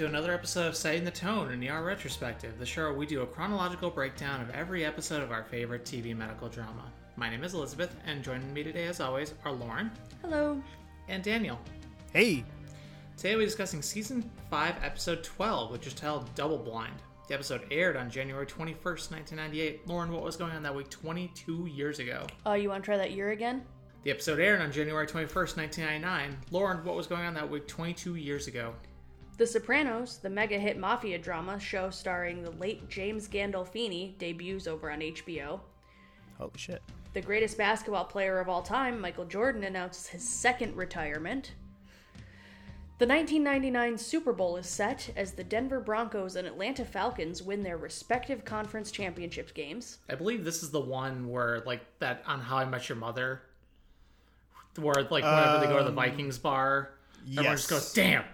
to another episode of Setting the Tone in ER Retrospective, the show where we do a chronological breakdown of every episode of our favorite TV medical drama. My name is Elizabeth, and joining me today, as always, are Lauren Hello. and Daniel. Hey, Today we're discussing Season 5, Episode 12, which is titled Double Blind. The episode aired on January 21st, 1998. Lauren, what was going on that week 22 years ago? Uh, you want to try that year again? The episode aired on January 21st, 1999. Lauren, what was going on that week 22 years ago? The Sopranos, the mega hit mafia drama show starring the late James Gandolfini, debuts over on HBO. holy shit. The greatest basketball player of all time, Michael Jordan, announces his second retirement. The 1999 Super Bowl is set as the Denver Broncos and Atlanta Falcons win their respective conference championship games. I believe this is the one where, like, that on How I Met Your Mother, where, like, whenever they go to the um, Vikings bar, everyone just goes, damn.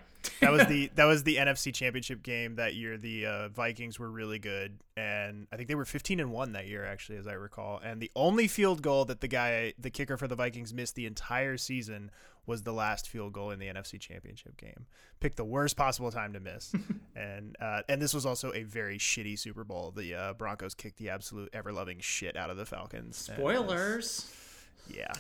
That was the that was the NFC Championship game that year. The uh, Vikings were really good, and I think they were 15 and one that year, actually, as I recall. And the only field goal that the guy, the kicker for the Vikings, missed the entire season was the last field goal in the NFC Championship game. Picked the worst possible time to miss, and uh, and this was also a very shitty Super Bowl. The uh, Broncos kicked the absolute ever loving shit out of the Falcons. and it was- Spoilers. Yeah.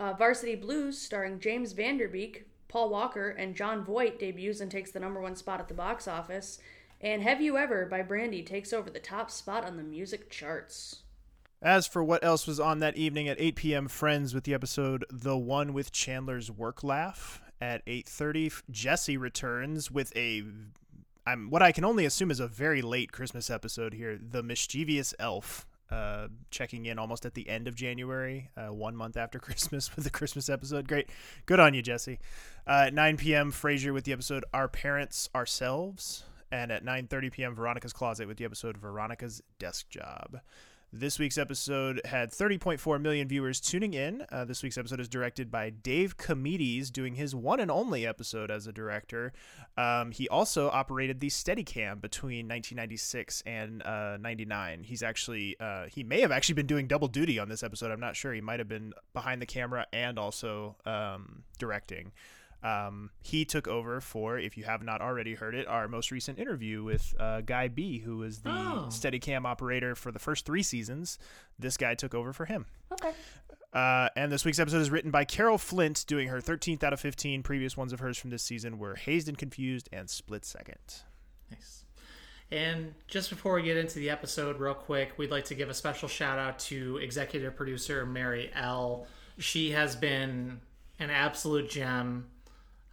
Uh, Varsity Blues, starring James Van Der Beek, Paul Walker, and Jon Voight, debuts and takes the number one spot at the box office. And Have You Ever by Brandy takes over the top spot on the music charts. As for what else was on that evening at 8 p.m., Friends with the episode "The One with Chandler's Work Laugh." At 8:30, Jesse returns with a, I'm what I can only assume is a very late Christmas episode here. The mischievous elf, uh, checking in almost at the end of January, uh, one month after Christmas with the Christmas episode. Great, good on you, Jesse. Uh, at 9 p.m., Frasier with the episode "Our Parents Ourselves." And at 9:30 p.m., Veronica's Closet with the episode "Veronica's Desk Job." This week's episode had 30.4 million viewers tuning in. Uh, this week's episode is directed by Dave Chameides, doing his one and only episode as a director. Um, he also operated the Steadicam between 1996 and uh, 99. He's actually uh, he may have actually been doing double duty on this episode. I'm not sure. He might have been behind the camera and also um, directing. Um, he took over for, if you have not already heard it, our most recent interview with uh, Guy Bee, who was the Oh. Steadicam operator for the first three seasons. This guy took over for him. Okay. Uh, and this week's episode is written by Carol Flint, doing her 13th out of 15. Previous ones of hers from this season were Hazed and Confused and Split Second. Nice. And just before we get into the episode, real quick, we'd like to give a special shout out to executive producer Mary L. She has been an absolute gem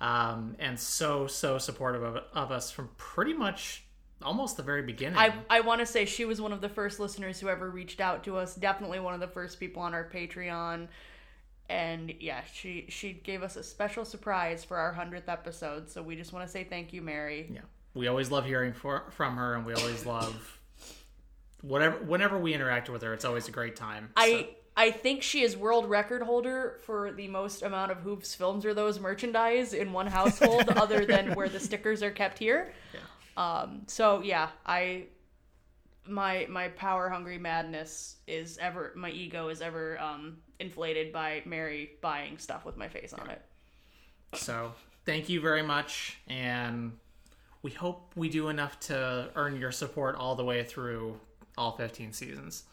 um, and so, so supportive of, of us from pretty much almost the very beginning. I, I want to say she was one of the first listeners who ever reached out to us. Definitely one of the first people on our Patreon. And yeah, she she gave us a special surprise for our 100th episode. So we just want to say thank you, Mary. yeah. We always love hearing for, from her, and we always love whatever whenever we interact with her. It's always a great time. I I think she is world record holder for the most amount of Whose Films Are Those merchandise in one household, other than where the stickers are kept here. Um, so yeah, I my my power hungry madness is ever my ego is ever um, inflated by Mary buying stuff with my face on it. So thank you very much, and we hope we do enough to earn your support all the way through all 15 seasons.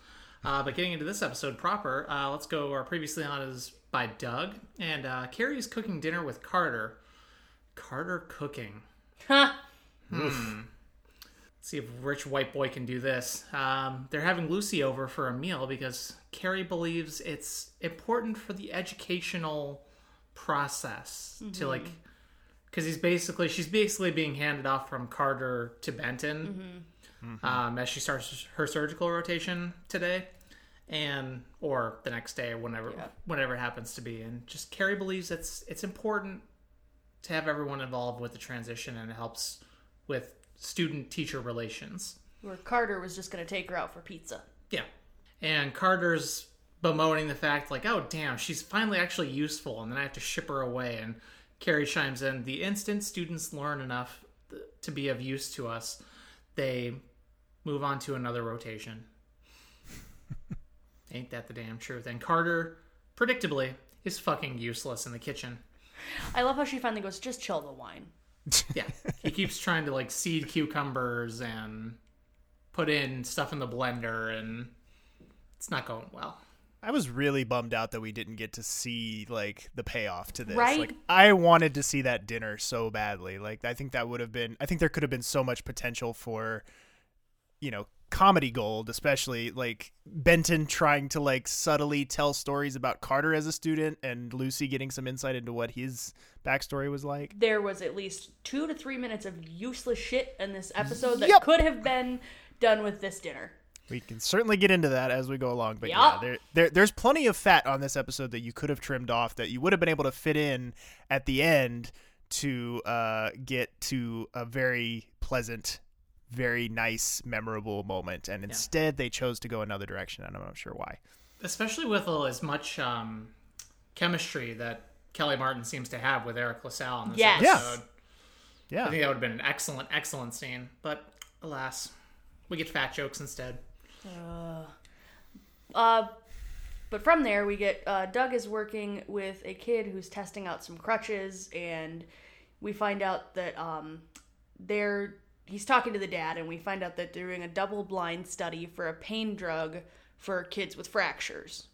Uh, but getting into this episode proper, uh, let's go. Our previously on is by Doug, and uh, Kerry is cooking dinner with Carter. Carter cooking. huh? Let's see if rich white boy can do this. Um, they're having Lucy over for a meal because Kerry believes it's important for the educational process to like, because he's basically she's basically being handed off from Carter to Benton um, as she starts her surgical rotation today, and or the next day or whenever whenever it happens to be. And just Kerry believes it's it's important to have everyone involved with the transition and it helps with student teacher relations. Where Carter was just gonna take her out for pizza. Yeah. And Carter's bemoaning the fact, like, oh, damn, she's finally actually useful, and then I have to ship her away. And Kerry chimes in the instant students learn enough th- to be of use to us, they move on to another rotation. Ain't that the damn truth? And Carter, predictably, is fucking useless in the kitchen. I love how she finally goes, just chill the wine. yeah, he keeps trying to like seed cucumbers and put in stuff in the blender, and it's not going well. I was really bummed out that we didn't get to see like the payoff to this. Right? Like I wanted to see that dinner so badly. Like I think that would have been I think there could have been so much potential for you know, comedy gold, especially like Benton trying to like subtly tell stories about Carter as a student and Lucy getting some insight into what his backstory was like. There was at least two to three minutes of useless shit in this episode that Yep. could have been done with this dinner. We can certainly get into that as we go along, but yeah, Yeah. there, there there's plenty of fat on this episode that you could have trimmed off that you would have been able to fit in at the end to uh, get to a very pleasant, very nice, memorable moment, and instead they chose to go another direction, and I'm not sure why. especially with uh, as much um, chemistry that Kellie Martin seems to have with Eric LaSalle in this Yes. Yeah. episode. I Yeah, think that would have been an excellent, excellent scene. But alas, we get fat jokes instead. Uh, but from there, we get uh, Doug is working with a kid who's testing out some crutches, and we find out that um, they're he's talking to the dad, and we find out that they're doing a double blind study for a pain drug for kids with fractures.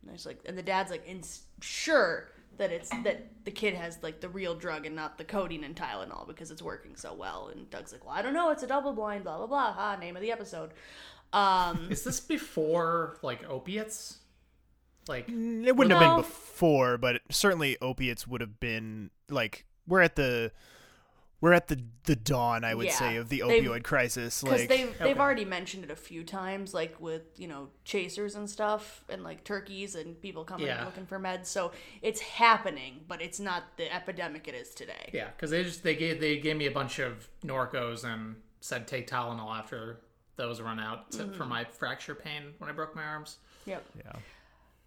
And there's like, and the dad's like, ins- sure that it's that the kid has like the real drug and not the codeine and Tylenol because it's working so well. And Doug's like, well, I don't know, it's a double blind, blah blah blah. Ha, name of the episode. Um, Is this before like opiates? Like it wouldn't have been before, but certainly opiates would have been like we're at the we're at the the dawn, I would Yeah. say, of the They've- opioid crisis. because Like they've they've Okay. already mentioned it a few times, like with you know chasers and stuff, and like turkeys and people coming Yeah. looking for meds. So it's happening, but it's not the epidemic it is today. yeah, because they just they gave they gave me a bunch of Norcos and said take Tylenol after those run out to, for my fracture pain when I broke my arms. Yep. yeah.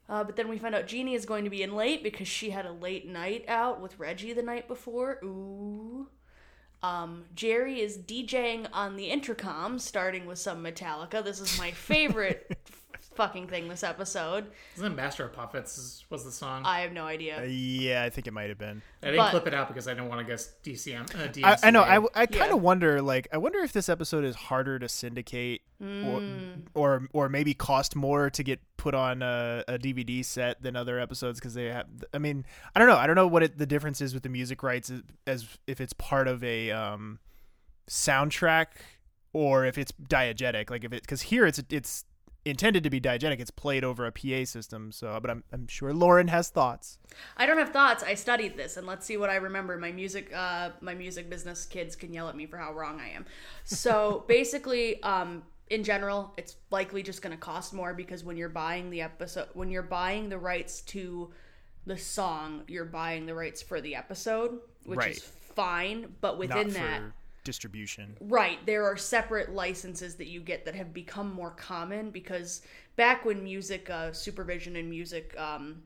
Uh, but then we find out Jeannie is going to be in late because she had a late night out with Reggie the night before. Ooh. Um, Jerry is DJing on the intercom, starting with some Metallica. This is my favorite fucking thing this episode. Isn't it Master of Puppets was the song? I have no idea. Uh, yeah, I think it might have been. I didn't but- clip it out because I didn't want to guess DCM. Uh, DMCA. I, I know. I, I kind Yeah. of wonder. Like, I wonder if this episode is harder to syndicate, Mm. or, or or maybe cost more to get put on a, a DVD set than other episodes because they have. I mean, I don't know. I don't know what it, the difference is with the music rights as, as if it's part of a um, soundtrack or if it's diegetic. Like if it because here it's it's intended to be diegetic. It's played over a PA system. So, but I'm I'm sure Lauren has thoughts. I don't have thoughts. I studied this, and let's see what I remember. My music, uh, my music business kids can yell at me for how wrong I am. So basically, um, in general, it's likely just going to cost more because when you're buying the episode, when you're buying the rights to the song, you're buying the rights for the episode, which Right. is fine. But within that, distribution. Right, there are separate licenses that you get that have become more common because back when music uh, supervision and music um,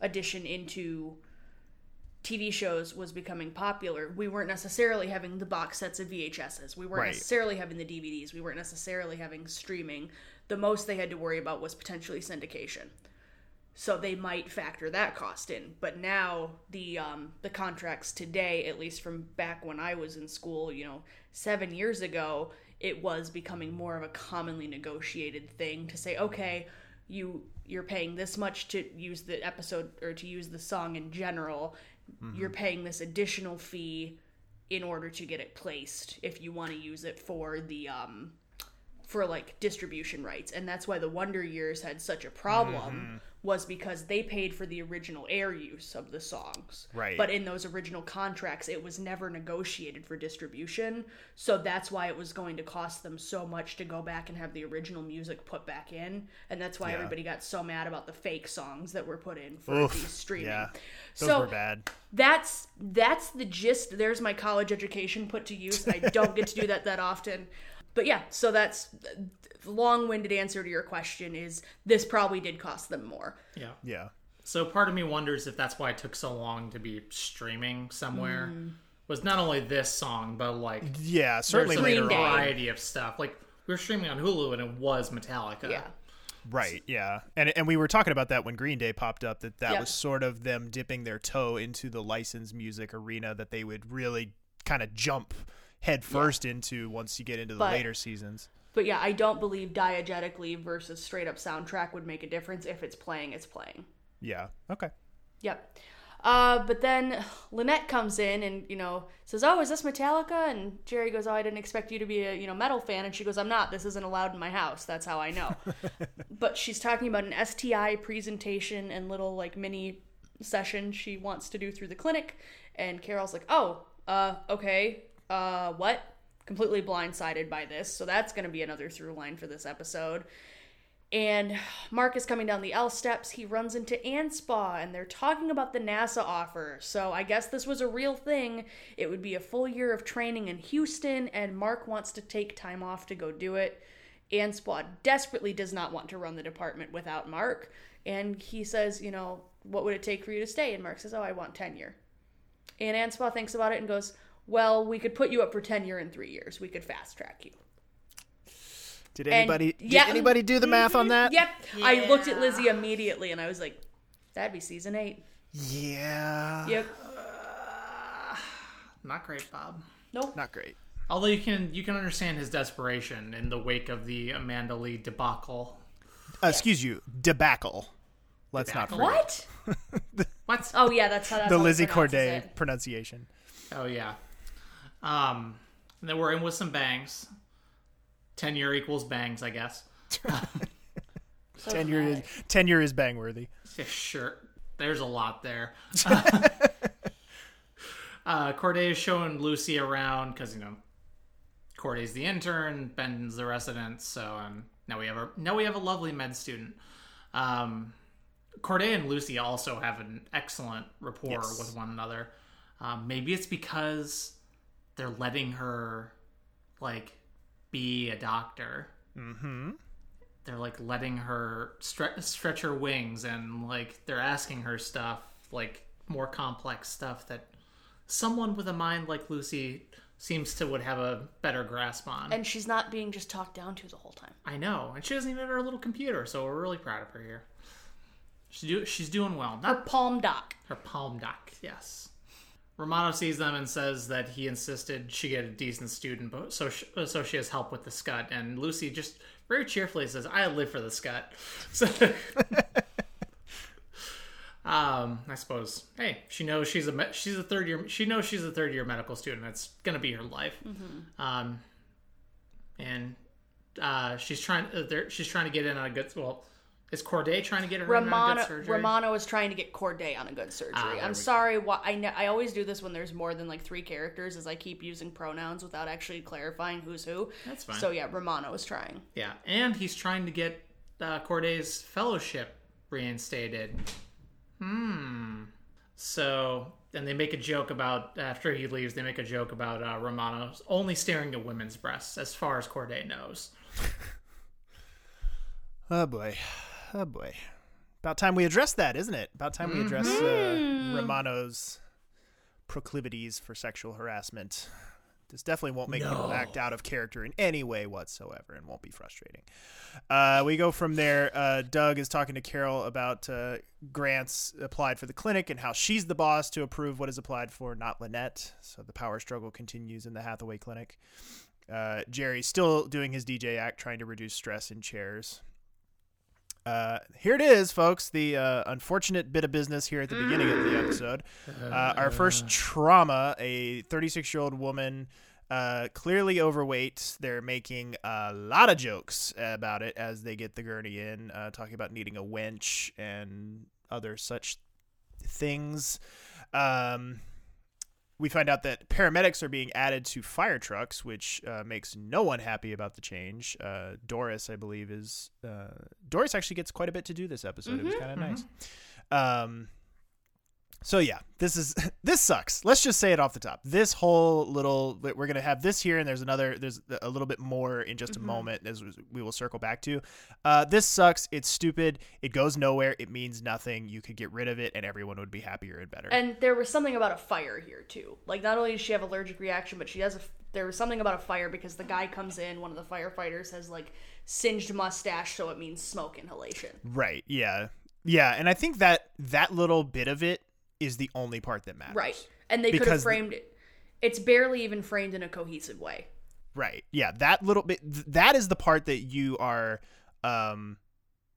addition into TV shows was becoming popular, we weren't necessarily having the box sets of VHSs. We weren't Right. necessarily having the DVDs. We weren't necessarily having streaming. The most they had to worry about was potentially syndication. So they might factor that cost in. But now the um, the contracts today, at least from back when I was in school, you know, seven years ago, it was becoming more of a commonly negotiated thing to say, okay, you you're paying this much to use the episode or to use the song in general. You're paying this additional fee in order to get it placed if you want to use it for the um for like distribution rights and that's why the wonder years had such a problem was because they paid for the original air use of the songs Right. but in those original contracts it was never negotiated for distribution so that's why it was going to cost them so much to go back and have the original music put back in and that's why Yeah. everybody got so mad about the fake songs that were put in for Oof, these streaming yeah. Those so were bad. that's that's the gist there's my college education put to use i don't get to do that that often but yeah so that's the long-winded answer to your question is this probably did cost them more Yeah. Yeah. So part of me wonders if that's why it took so long to be streaming somewhere. Mm. Was not only this song, but like Yeah, certainly there's a Green Day. variety of stuff. Like we were streaming on Hulu and it was Metallica. yeah Right, yeah. And and we were talking about that when Green Day popped up that that Yep. was sort of them dipping their toe into the licensed music arena that they would really kind of jump head first into once you get into the But- later seasons. But yeah, I don't believe diegetically versus straight up soundtrack would make a difference. If it's playing, it's playing. Yeah. Okay. Yep. Uh, but then Lynette comes in and you know says, "Oh, is this Metallica?" And Jerry goes, "Oh, I didn't expect you to be a you know metal fan." And she goes, "I'm not. This isn't allowed in my house. That's how I know." but she's talking about an STI presentation and little like mini session she wants to do through the clinic. And Carol's like, "Oh, uh, okay, uh, what?" Completely blindsided by this. So that's going to be another through line for this episode. And Mark is coming down the L steps. He runs into Anspaugh, and they're talking about the NASA offer. So I guess this was a real thing. It would be a full year of training in Houston, and Mark wants to take time off to go do it. Anspaugh desperately does not want to run the department without Mark. And he says, you know, what would it take for you to stay? And Mark says, oh, I want tenure. And Anspaugh thinks about it and goes, well, we could put you up for tenure in three years. We could fast track you. Did And- anybody did anybody do the math on that? Yep. I looked at Lizzie immediately and I was like, that'd be season eight. Yeah. Yep. Not great, Bob. Nope. Not great. Although you can you can understand his desperation in the wake of the Amanda Lee debacle. Uh, excuse you, debacle. Let's not forget What? What? Oh yeah, that's how that's the how Lizzie Corday it. pronunciation. Oh yeah. Um, and then we're in with some bangs. Tenure equals bangs, I guess. So Tenure is dramatic. tenure is bang worthy. Yeah, sure. There's a lot there. uh, Corday is showing Lucy around because you know Corday's the intern, Ben's the resident. So um, now we have a now we have a lovely med student. Um, Corday and Lucy also have an excellent rapport Yes. with one another. Um, maybe it's because they're letting her like be a doctor. Mm-hmm. They're like letting her stre- stretch her wings and like they're asking her stuff like more complex stuff that someone with a mind like Lucy seems to would have a better grasp on. And she's not being just talked down to the whole time. I know, and she doesn't even have her little computer, so we're really proud of her here. She's do- she's doing well. Her Not palm doc. her palm doc, yes. Romano sees them and says that he insisted she get a decent student, but so she, so she has help with the scut. And Lucy just very cheerfully says, "I live for the scut." So, um, I suppose, hey, she knows she's a she's a third year. She knows she's a third year medical student. It's gonna be her life. Um, and uh, she's trying. Uh, she's trying to get in on a good. Well, is Corday trying to get her in on a Romano good surgery? Romano is trying to get Corday on a good surgery. Ah, I'm sorry. Why I ne- I always do this when there's more than like three characters, is I keep using pronouns without actually clarifying who's who. That's fine. So yeah, Romano is trying. Yeah, and he's trying to get uh, Corday's fellowship reinstated. Hmm. So, and they make a joke about after he leaves. They make a joke about uh, Romano only staring at women's breasts, as far as Corday knows. Oh boy. Oh boy. About time we address that, isn't it? About time we address uh, Romano's proclivities for sexual harassment. This definitely won't make people act out of character in any way whatsoever and won't be frustrating. Uh, we go from there. Uh, Doug is talking to Carol about uh, grants applied for the clinic and how she's the boss to approve what is applied for, not Lynette. So the power struggle continues in the Hathaway clinic. Uh, Jerry's still doing his DJ act, trying to reduce stress in chairs. Uh, here it is, folks. The uh, unfortunate bit of business here at the beginning of the episode. Uh, our first trauma: a 36-year-old woman, uh, clearly overweight. They're making a lot of jokes about it as they get the gurney in, uh, talking about needing a winch and other such things. Um, we find out that paramedics are being added to fire trucks, which uh, makes no one happy about the change. Uh, Doris, I believe, is uh, Doris actually gets quite a bit to do this episode. it was kind of nice. Um, so yeah, this is this sucks. Let's just say it off the top. This whole little we're gonna have this here, and there's another. There's a little bit more in just a moment as we will circle back to. Uh, this sucks. It's stupid. It goes nowhere. It means nothing. You could get rid of it, and everyone would be happier and better. And there was something about a fire here too. Like not only does she have allergic reaction, but she has a. There was something about a fire because the guy comes in. One of the firefighters has like singed mustache, so it means smoke inhalation. Right. Yeah. Yeah. And I think that that little bit of it is the only part that matters. Right. And they could have the- framed it. it's barely even framed in a cohesive way. Right. Yeah, that little bit th- that is the part that you are um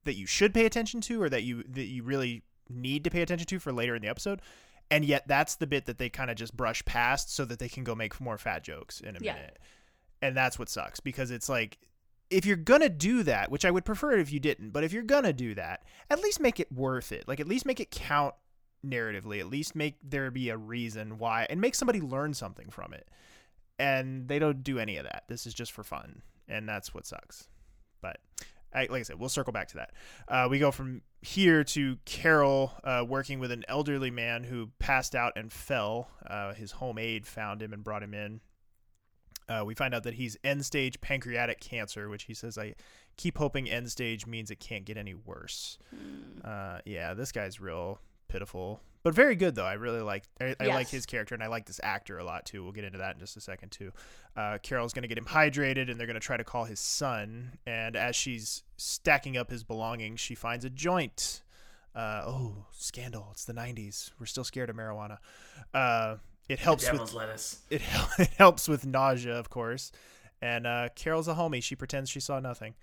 that you should pay attention to or that you that you really need to pay attention to for later in the episode. And yet that's the bit that they kind of just brush past so that they can go make more fat jokes in a Yeah. minute. And that's what sucks because it's like if you're going to do that, which I would prefer if you didn't, but if you're going to do that, at least make it worth it. Like at least make it count narratively. At least make there be a reason why and make somebody learn something from it and they don't do any of that. This is just for fun, and that's what sucks. But I, like I said, we'll circle back to that. Uh, we go from here to Carol uh, working with an elderly man who passed out and fell. Uh, his home aide found him and brought him in. Uh, we find out that he's end stage pancreatic cancer, which he says, I keep hoping end stage means it can't get any worse. Uh, yeah, this guy's real pitiful, but very good though. I really like I, I like his character, and I like this actor a lot too. We'll get into that in just a second too. Uh, Carol's gonna get him hydrated, and they're gonna try to call his son. And as she's stacking up his belongings, she finds a joint. Uh, oh, scandal! It's the '90s. We're still scared of marijuana. Uh, it helps with lettuce. it, it helps with nausea, of course. And uh, Carol's a homie. She pretends she saw nothing.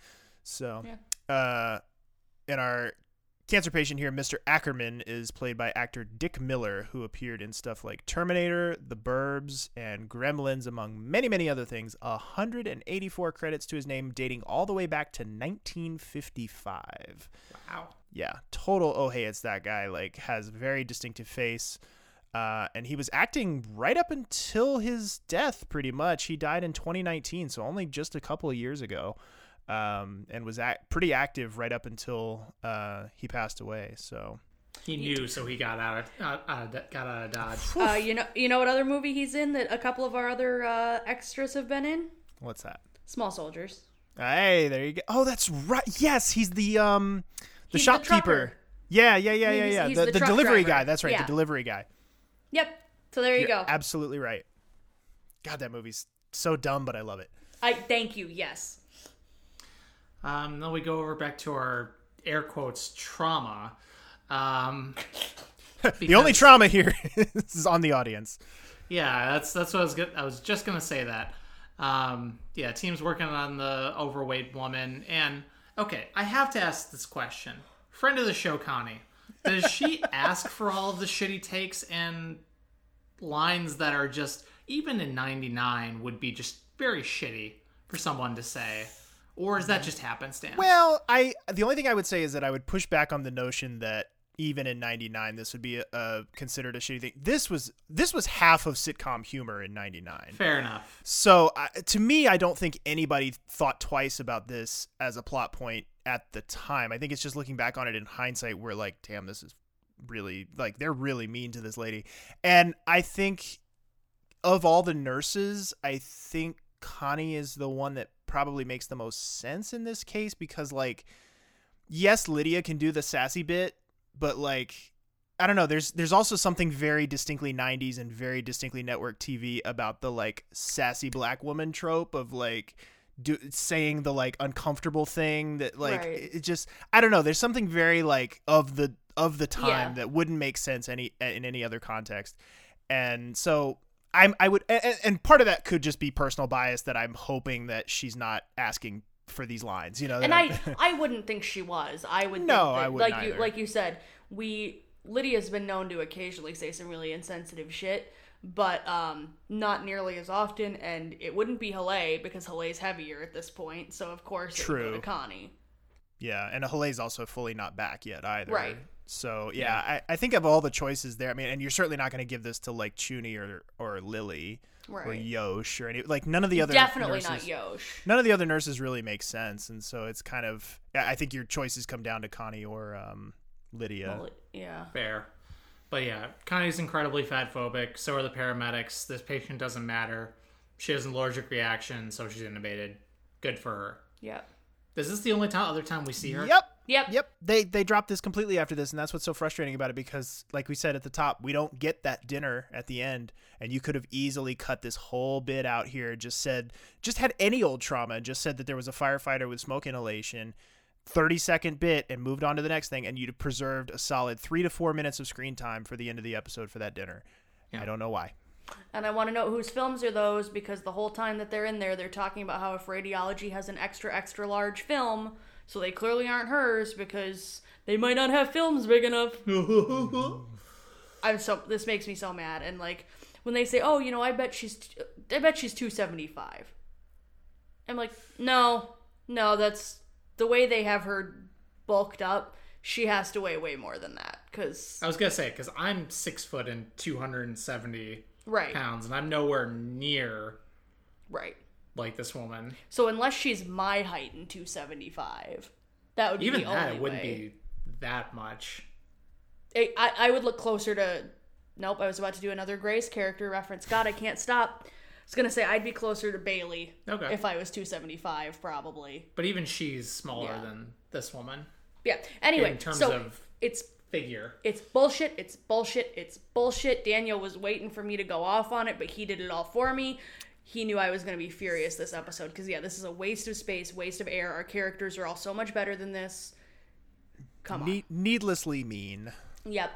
So, uh, in our cancer patient here, Mr. Ackerman is played by actor Dick Miller, who appeared in stuff like Terminator, The Burbs, and Gremlins, among many, many other things. 184 credits to his name, dating all the way back to 1955 Wow. yeah, total. Oh, hey, it's that guy. Like, has very distinctive face. Uh, and he was acting right up until his death, pretty much. He died in 2019, so only just a couple of years ago, um, and was act- pretty active right up until uh, he passed away. So, He knew, so he got out of uh, uh, got out of dodge. Uh, you know, you know what other movie he's in that a couple of our other uh, extras have been in? what's that? Small Soldiers. Hey, there you go. Oh, that's right. Yes, he's the um, the He's shopkeeper. trucker. yeah, yeah, yeah, yeah, He's- yeah. he's the the the delivery driver. guy. That's right. Yeah. The delivery guy. Yep. So there you You're go. Absolutely right. God, that movie's so dumb, but I love it. I thank you. Yes. Um, then we go over back to our air quotes trauma. Um, The only trauma here is on the audience. Yeah, that's that's what I was go- I was just gonna say that. Um, yeah, team's working on the overweight woman, and okay, I have to ask this question. Friend of the show, Connie, does she ask for all of the shitty takes and lines that are just even in '99 would be just very shitty for someone to say, or is that mm-hmm. just happenstance? Well, I the only thing I would say is that I would push back on the notion that even in '99 this would be a, a considered a shitty thing. This was this was half of sitcom humor in '99. Fair enough. So I to me, I don't think anybody thought twice about this as a plot point at the time. I think it's just looking back on it in hindsight, we're like, damn, this is really like they're really mean to this lady. And I think of all the nurses, I think Connie is the one that probably makes the most sense in this case because like yes, Lydia can do the sassy bit, but like I don't know. There's there's also something very distinctly 90s and very distinctly network TV about the like sassy black woman trope of like do, saying the like uncomfortable thing that like Right. it just I don't know. There's something very like of the of the time Yeah. that wouldn't make sense any in any other context. And so I'm I would and, and part of that could just be personal bias that I'm hoping that she's not asking for these lines, you know. and I I'm- wouldn't think she was. I would No, think that, I wouldn't like you like you said, we Lydia's been known to occasionally say some really insensitive shit, but um not nearly as often and it wouldn't be Haleh because Haleh's heavier at this point, so of course would True. to Connie. Yeah, and Haleh's also fully not back yet either. Right. So yeah, I, I think of all the choices there. I mean, and you're certainly not going to give this to like Chuny or or Lily or Yosh or any like none of the other Definitely nurses, not Yosh. None of the other nurses really make sense, and so it's kind of I I think your choices come down to Connie or um, Lydia. Well, yeah. Fair. But yeah, Connie's incredibly fat phobic. So are the paramedics. This patient doesn't matter. She has an allergic reaction, so she's intubated. Good for her. Yep. Is this the only time, other time we see her? Yep. Yep. Yep, they they dropped this completely after this, and that's what's so frustrating about it because, like we said at the top, we don't get that dinner at the end, and you could have easily cut this whole bit out here. Just said, just had any old trauma, and just said that there was a firefighter with smoke inhalation, thirty second bit, and moved on to the next thing, and you'd have preserved a solid three to four minutes of screen time for the end of the episode for that dinner. Yeah. I don't know why. And I want to know whose films are those because the whole time that they're in there, they're talking about how if radiology has an extra, extra large film, so they clearly aren't hers because they might not have films big enough. I'm so this makes me so mad. And like when they say, "Oh, you know, I bet she's, I bet she's 275," I'm like, no, no, that's the way they have her bulked up. She has to weigh way more than that because I was gonna say because I'm six foot and two hundred and seventy right, pounds, and I'm nowhere near right. Like this woman. So unless she's my height in 275, that would be Even that it wouldn't way. be that much. I, I I would look closer to. Nope, I was about to do another Grey's character reference. God, I can't stop. I was gonna say I'd be closer to Bailey Okay. if I was 275, probably. But even she's smaller Yeah. than this woman Yeah. Anyway, in terms so of it's figure. it's bullshit. It's bullshit. It's bullshit. Daniel was waiting for me to go off on it, but he did it all for me. He knew I was going to be furious this episode because yeah, this is a waste of space, waste of air. Our characters are all so much better than this. Come on. Ne- needlessly mean. Yep.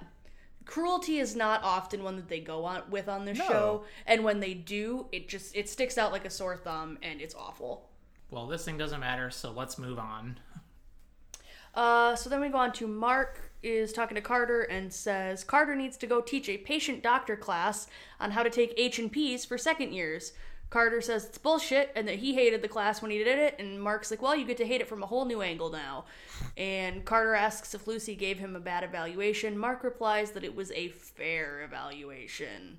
Cruelty is not often one that they go on with on this No. show, and when they do, it just it sticks out like a sore thumb, and it's awful. Well, this thing doesn't matter, so let's move on. Uh, so then we go on to Mark is talking to Carter and says Carter needs to go teach a patient doctor class on how to take H and P's for second years. Carter says it's bullshit and that he hated the class when he did it, and Mark's like, "Well, you get to hate it from a whole new angle now." And Carter asks if Lucy gave him a bad evaluation. Mark replies that it was a fair evaluation.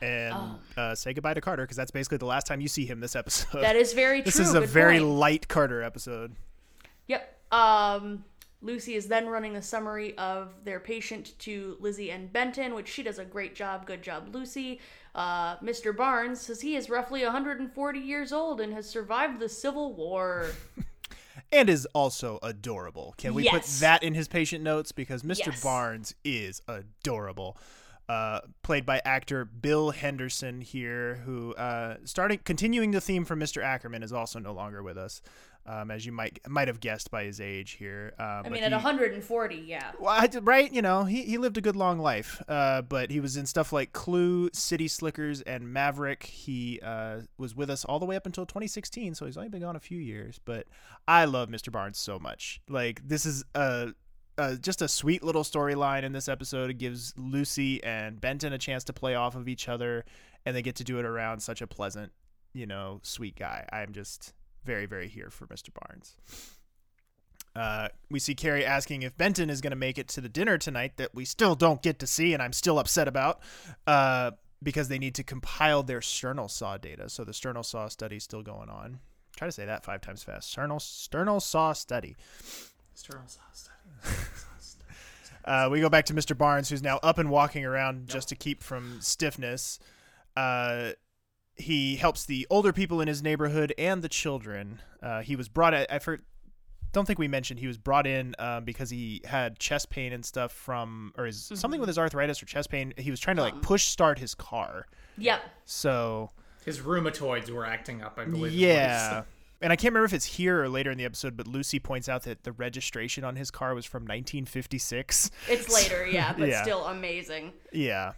And Oh. uh, say goodbye to Carter because that's basically the last time you see him this episode. That is very true. this is a Good very point. light Carter episode. Yep. Um, Lucy is then running a summary of their patient to Lizzie and Benton, which she does a great job. Good job, Lucy. Uh, Mr. Barnes says he is roughly 140 years old and has survived the Civil War. And is also adorable. Can we put that in his patient notes? Because Mr. Yes. Barnes is adorable. Uh, played by actor Bill Henderson here, who uh, starting continuing the theme from Mr. Ackerman is also no longer with us, um, as you might might have guessed by his age here. Um, I mean, at 140, yeah. Well, right, you know, he, he lived a good long life, uh, but he was in stuff like Clue, City Slickers, and Maverick. He uh, was with us all the way up until 2016, so he's only been gone a few years. But I love Mr. Barnes so much. Like, this is a, a just a sweet little storyline in this episode. It gives Lucy and Benton a chance to play off of each other, and they get to do it around such a pleasant, you know, sweet guy. I'm just very, very here for Mr. Barnes. Uh, we see Kerry asking if Benton is going to make it to the dinner tonight that we still don't get to see, and I'm still upset about uh, because they need to compile their sternal saw data. So the sternal saw study is still going on. Try to say that five times fast. Sternal sternal saw study. Sterile sauce. Uh, we go back to Mr. Barnes, who's now up and walking around just to keep from stiffness. Uh, he helps the older people in his neighborhood and the children. Uh, he was brought. I for, don't think we mentioned he was brought in um, because he had chest pain and stuff from, or his, something with his arthritis or chest pain. He was trying to like push start his car. Yep. So His rheumatoids were acting up, I believe. is what he yeah. And I can't remember if it's here or later in the episode, but Lucy points out that the registration on his car was from 1956. It's later, yeah, but Yeah. still amazing. Yeah.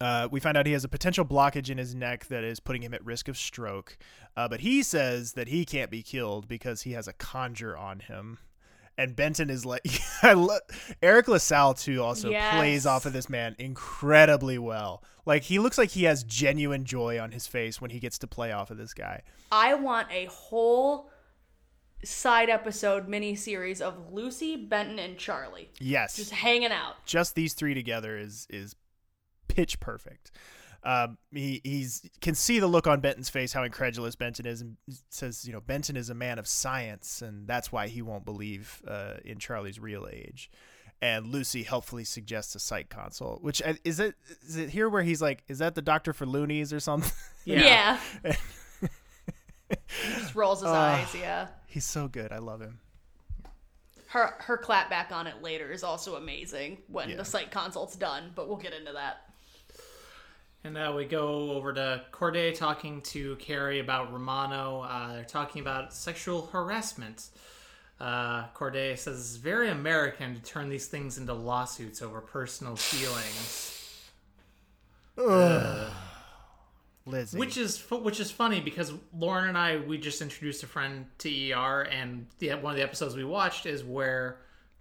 Uh, we find out he has a potential blockage in his neck that is putting him at risk of stroke. Uh, but he says that he can't be killed because he has a conjure on him. And Benton is like, lo- Eric LaSalle too also Yes. plays off of this man incredibly well. Like he looks like he has genuine joy on his face when he gets to play off of this guy. I want a whole side episode mini series of Lucy, Benton, and Charlie Yes, just hanging out. just these three together is is pitch perfect. Um, he he's can see the look on Benton's face how incredulous Benton is, and says, you know, Benton is a man of science, and that's why he won't believe uh, in Charlie's real age. And Lucy helpfully suggests a psych consult, which uh, is it is it here where he's like, is that the doctor for loonies or something? Yeah. Yeah. just rolls his Ah. eyes, yeah. he's so good. I love him. Her her clap back on it later is also amazing when Yeah. the psych consult's done, but we'll get into that. And now we go over to Corday talking to Kerry about Romano. Uh, they're talking about sexual harassment. Uh, Corday says it's very American to turn these things into lawsuits over personal feelings. Ugh. Lizzie. Which is which is funny because Lauren and I we just introduced a friend to ER, and the one of the episodes we watched is where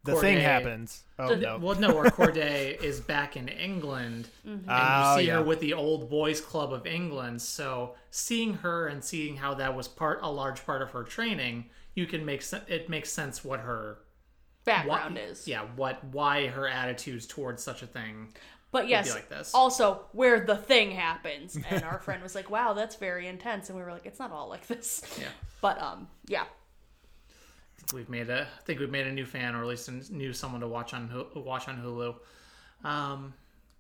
the thing happens. Oh no. Well, no, where Corday is back in England, and Oh, you see yeah. her with the Old Boys Club of England. So seeing her and seeing how that was part a large part of her training, you can make sen- it makes sense what her Background what, is. yeah what why her attitudes towards such a thing. But yes, like this. also where the thing happens. And our friend was like, wow, that's very intense. And we were like, it's not all like this. Yeah. But um, yeah. We've made a I think we've made a new fan, or at least a new someone to watch on watch on Hulu. Um,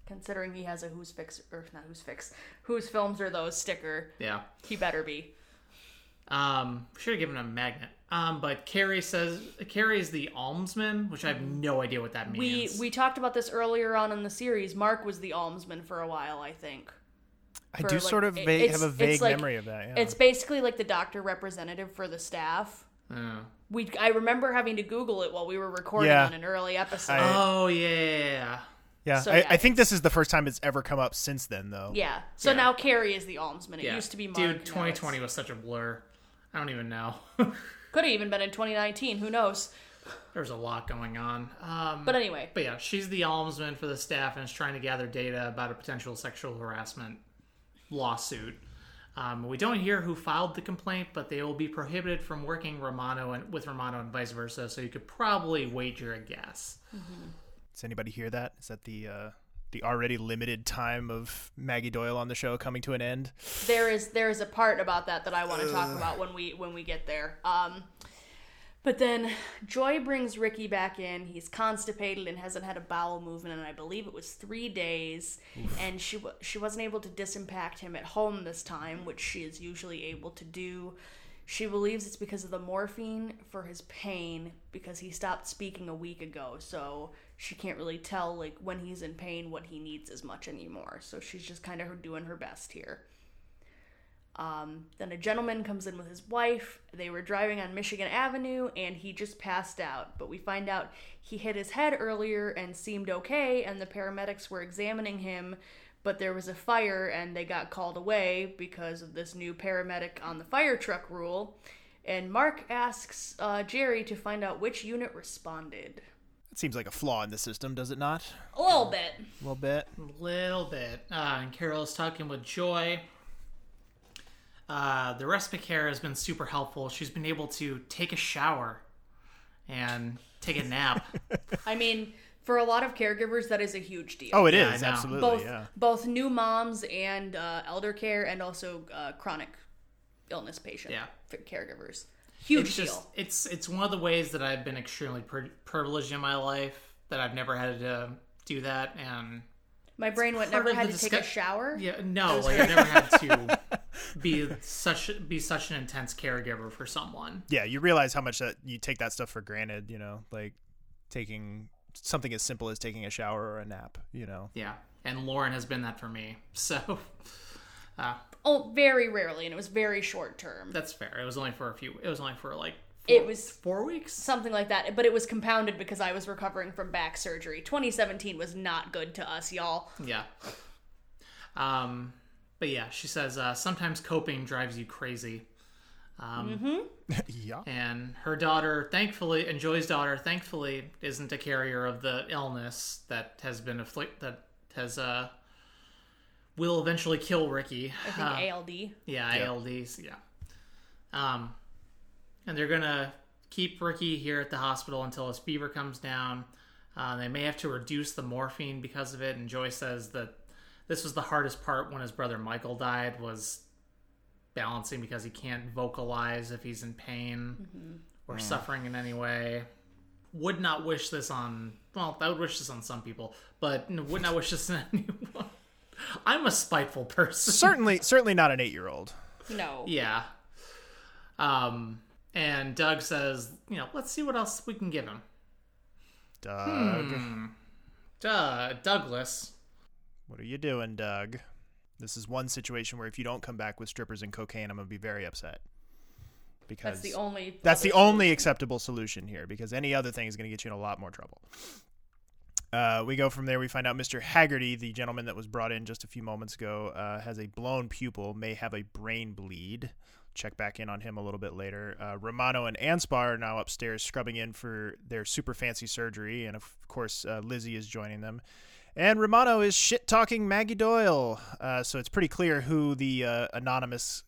Considering he has a Who's Fix, or not Who's Fix, Whose Films Are Those sticker, yeah. he better be. Um, should have given him a magnet. Um, but Kerry says Kerry is the ombudsman, which I have no idea what that means. we we talked about this earlier on in the series. Mark was the ombudsman for a while, I think. I for, do like, sort of it- va- have a vague like- memory of that. Yeah. It's basically like the doctor representative for the staff. Oh. We I remember having to Google it while we were recording Yeah. on an early episode. I- Oh yeah. yeah. so I, yeah, I think this is the first time it's ever come up since then, though. yeah. So Yeah. now Kerry is the ombudsman. It Yeah. used to be Mark. Dude, it's- 2020 was such a blur. I don't even know. Could have even been in 2019. Who knows? There's a lot going on. Um, But anyway, but yeah, she's the ombudsman for the staff and is trying to gather data about a potential sexual harassment lawsuit. Um, we don't hear who filed the complaint, but they will be prohibited from working Romano and with Romano and vice versa. So you could probably wager a guess. Does anybody hear that? Is that the uh, the already limited time of Maggie Doyle on the show coming to an end? there is there is a part about that that I want to talk about when we when we get there. Um, but then Joy brings Ricky back in. He's constipated and hasn't had a bowel movement, and I believe it was three days. And she she wasn't able to disimpact him at home this time, which she is usually able to do. She believes it's because of the morphine for his pain because he stopped speaking a week ago. So she can't really tell like when he's in pain what he needs as much anymore. So she's just kind of doing her best here. Um, then a gentleman comes in with his wife. They were driving on Michigan Avenue and he just passed out. But we find out he hit his head earlier and seemed okay, and the paramedics were examining him. But there was a fire and they got called away because of this new paramedic on the fire truck rule. And Mark asks uh, Jerry to find out which unit responded. It seems like a flaw in the system, does it not? A little bit. A little bit. A little bit. Uh, and Carol is talking with Joy. Uh, the respite care has been super helpful. She's been able to take a shower and take a nap. I mean, for a lot of caregivers, that is a huge deal. Oh, it is Yeah, I know. absolutely. both yeah. both new moms and uh, elder care and also uh, chronic illness patient Yeah. f- caregivers huge it's deal just it's it's one of the ways that I've been extremely pri privileged in my life that I've never had to do that and my brain went never had the to take a shower yeah no like I've never had to be such be such an intense caregiver for someone. Yeah, you realize how much that you take that stuff for granted, you know, like taking something as simple as taking a shower or a nap, you know. yeah and Lauren has been that for me so uh, oh very rarely and it was very short term. That's fair it was only for a few it was only for like it was four weeks? something like that but it was compounded because i was recovering from back surgery. 2017 was not good to us y'all. Yeah. Um, but yeah, she says uh, sometimes coping drives you crazy. Um, yeah. And her daughter, thankfully, and Joy's daughter, thankfully, isn't a carrier of the illness that has been afflict that has uh will eventually kill Ricky. i think Uh, ALD yeah, ILDs. Yeah. Um, and they're gonna keep Ricky here at the hospital until his fever comes down. Uh, they may have to reduce the morphine because of it. And Joy says that this was the hardest part when his brother Michael died was balancing because he can't vocalize if he's in pain or suffering in any way. Would not wish this on. Well, I would wish this on some people, but would not wish this on anyone. I'm a spiteful person. certainly certainly not an 8-year-old. no Yeah. Um, and Doug says, you know, let's see what else we can give him. Doug. Uh, Douglas. What are you doing, Doug? This is one situation where if you don't come back with strippers and cocaine, I'm going to be very upset. Because that's the only That's the only acceptable solution here because any other thing is going to get you in a lot more trouble. Uh, we go from there. We find out Mr. Haggerty, the gentleman that was brought in just a few moments ago, uh, has a blown pupil, may have a brain bleed. Check back in on him a little bit later. Uh, Romano and Anspaugh are now upstairs scrubbing in for their super fancy surgery, and of course, uh, Lizzie is joining them. And Romano is shit talking Maggie Doyle, uh, so it's pretty clear who the uh, anonymous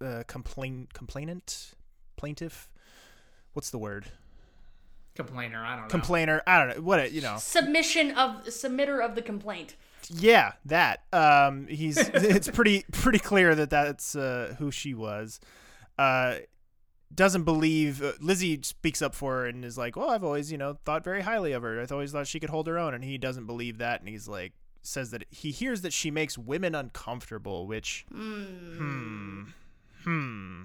uh, complain complainant, plaintiff, what's the word? Complainer, I don't know. Complainer. I don't know what you know. Submission of submitter of the complaint. Yeah, that. Um, he's. it's pretty pretty clear that that's uh, who she was. Doesn't believe uh, Lizzie speaks up for her and is like, "Well, I've always you know thought very highly of her. I've always thought she could hold her own." And he doesn't believe that, and he's like, says that he hears that she makes women uncomfortable, which hmm hmm.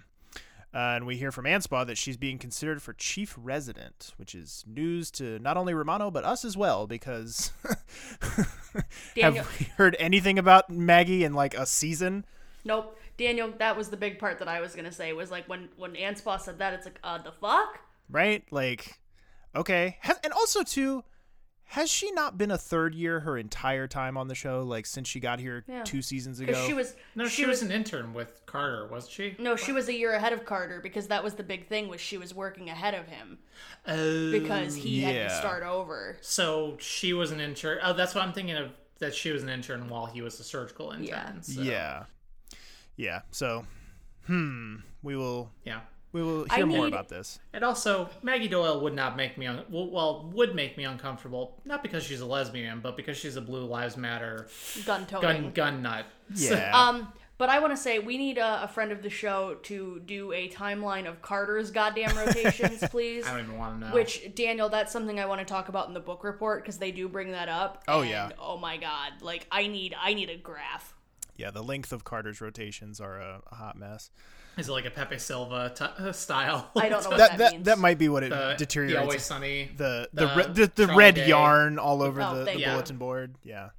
Uh, and we hear from Anspaugh that she's being considered for chief resident, which is news to not only Romano but us as well. Because have we heard anything about Maggie in like a season? Nope. Daniel, that was the big part that I was gonna say was like when when Anspaugh said that, it's like, uh, the fuck? Right? Like, okay. Has, and also too, has she not been a third year her entire time on the show? Like since she got here Yeah. two seasons ago. She was No, she, was an intern with Carter, wasn't she? no, she was a year ahead of Carter because that was the big thing was she was working ahead of him Oh, because he had to start over. so she was an intern. Oh, that's what I'm thinking of. That she was an intern while he was a surgical intern. Yeah. so, Yeah. Yeah. So, hmm. We will. yeah. We will I hear more about this. And also, Maggie Doyle would not make me un- well, well would make me uncomfortable, not because she's a lesbian, but because she's a Blue Lives Matter Gun gun gun nut. Yeah. Um, but I want to say we need a, a friend of the show to do a timeline of Carter's goddamn rotations, please. I don't even want to know. Which Daniel, that's something I want to talk about in the book report because they do bring that up. Oh, and, yeah. Oh my god! Like I need, I need a graph. Yeah. The length of Carter's rotations are a, a hot mess. is it like a Pepe Silvia t- uh, style? I don't know what That that, that, means. that might be what it the, the deteriorates. always sunny. the the the re- the, the red Day. yarn all over Oh, the, the you. bulletin board. Yeah.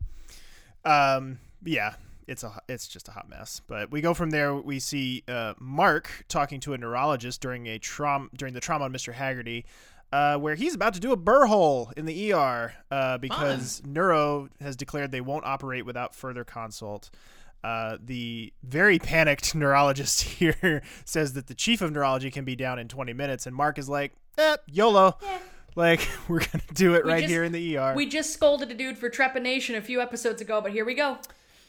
Um. Yeah. It's a it's just a hot mess. But we go from there. We see uh, Mark talking to a neurologist during a trauma during the trauma on Mr. Haggerty. Uh, where he's about to do a burr hole in the ER uh, because Neuro has declared they won't operate without further consult. Uh, the very panicked neurologist here says that the chief of neurology can be down in 20 minutes, and Mark is like, eh, YOLO. Like, we're going to do it We right just- here in the ER. We just scolded a dude for trepanation a few episodes ago, but here we go.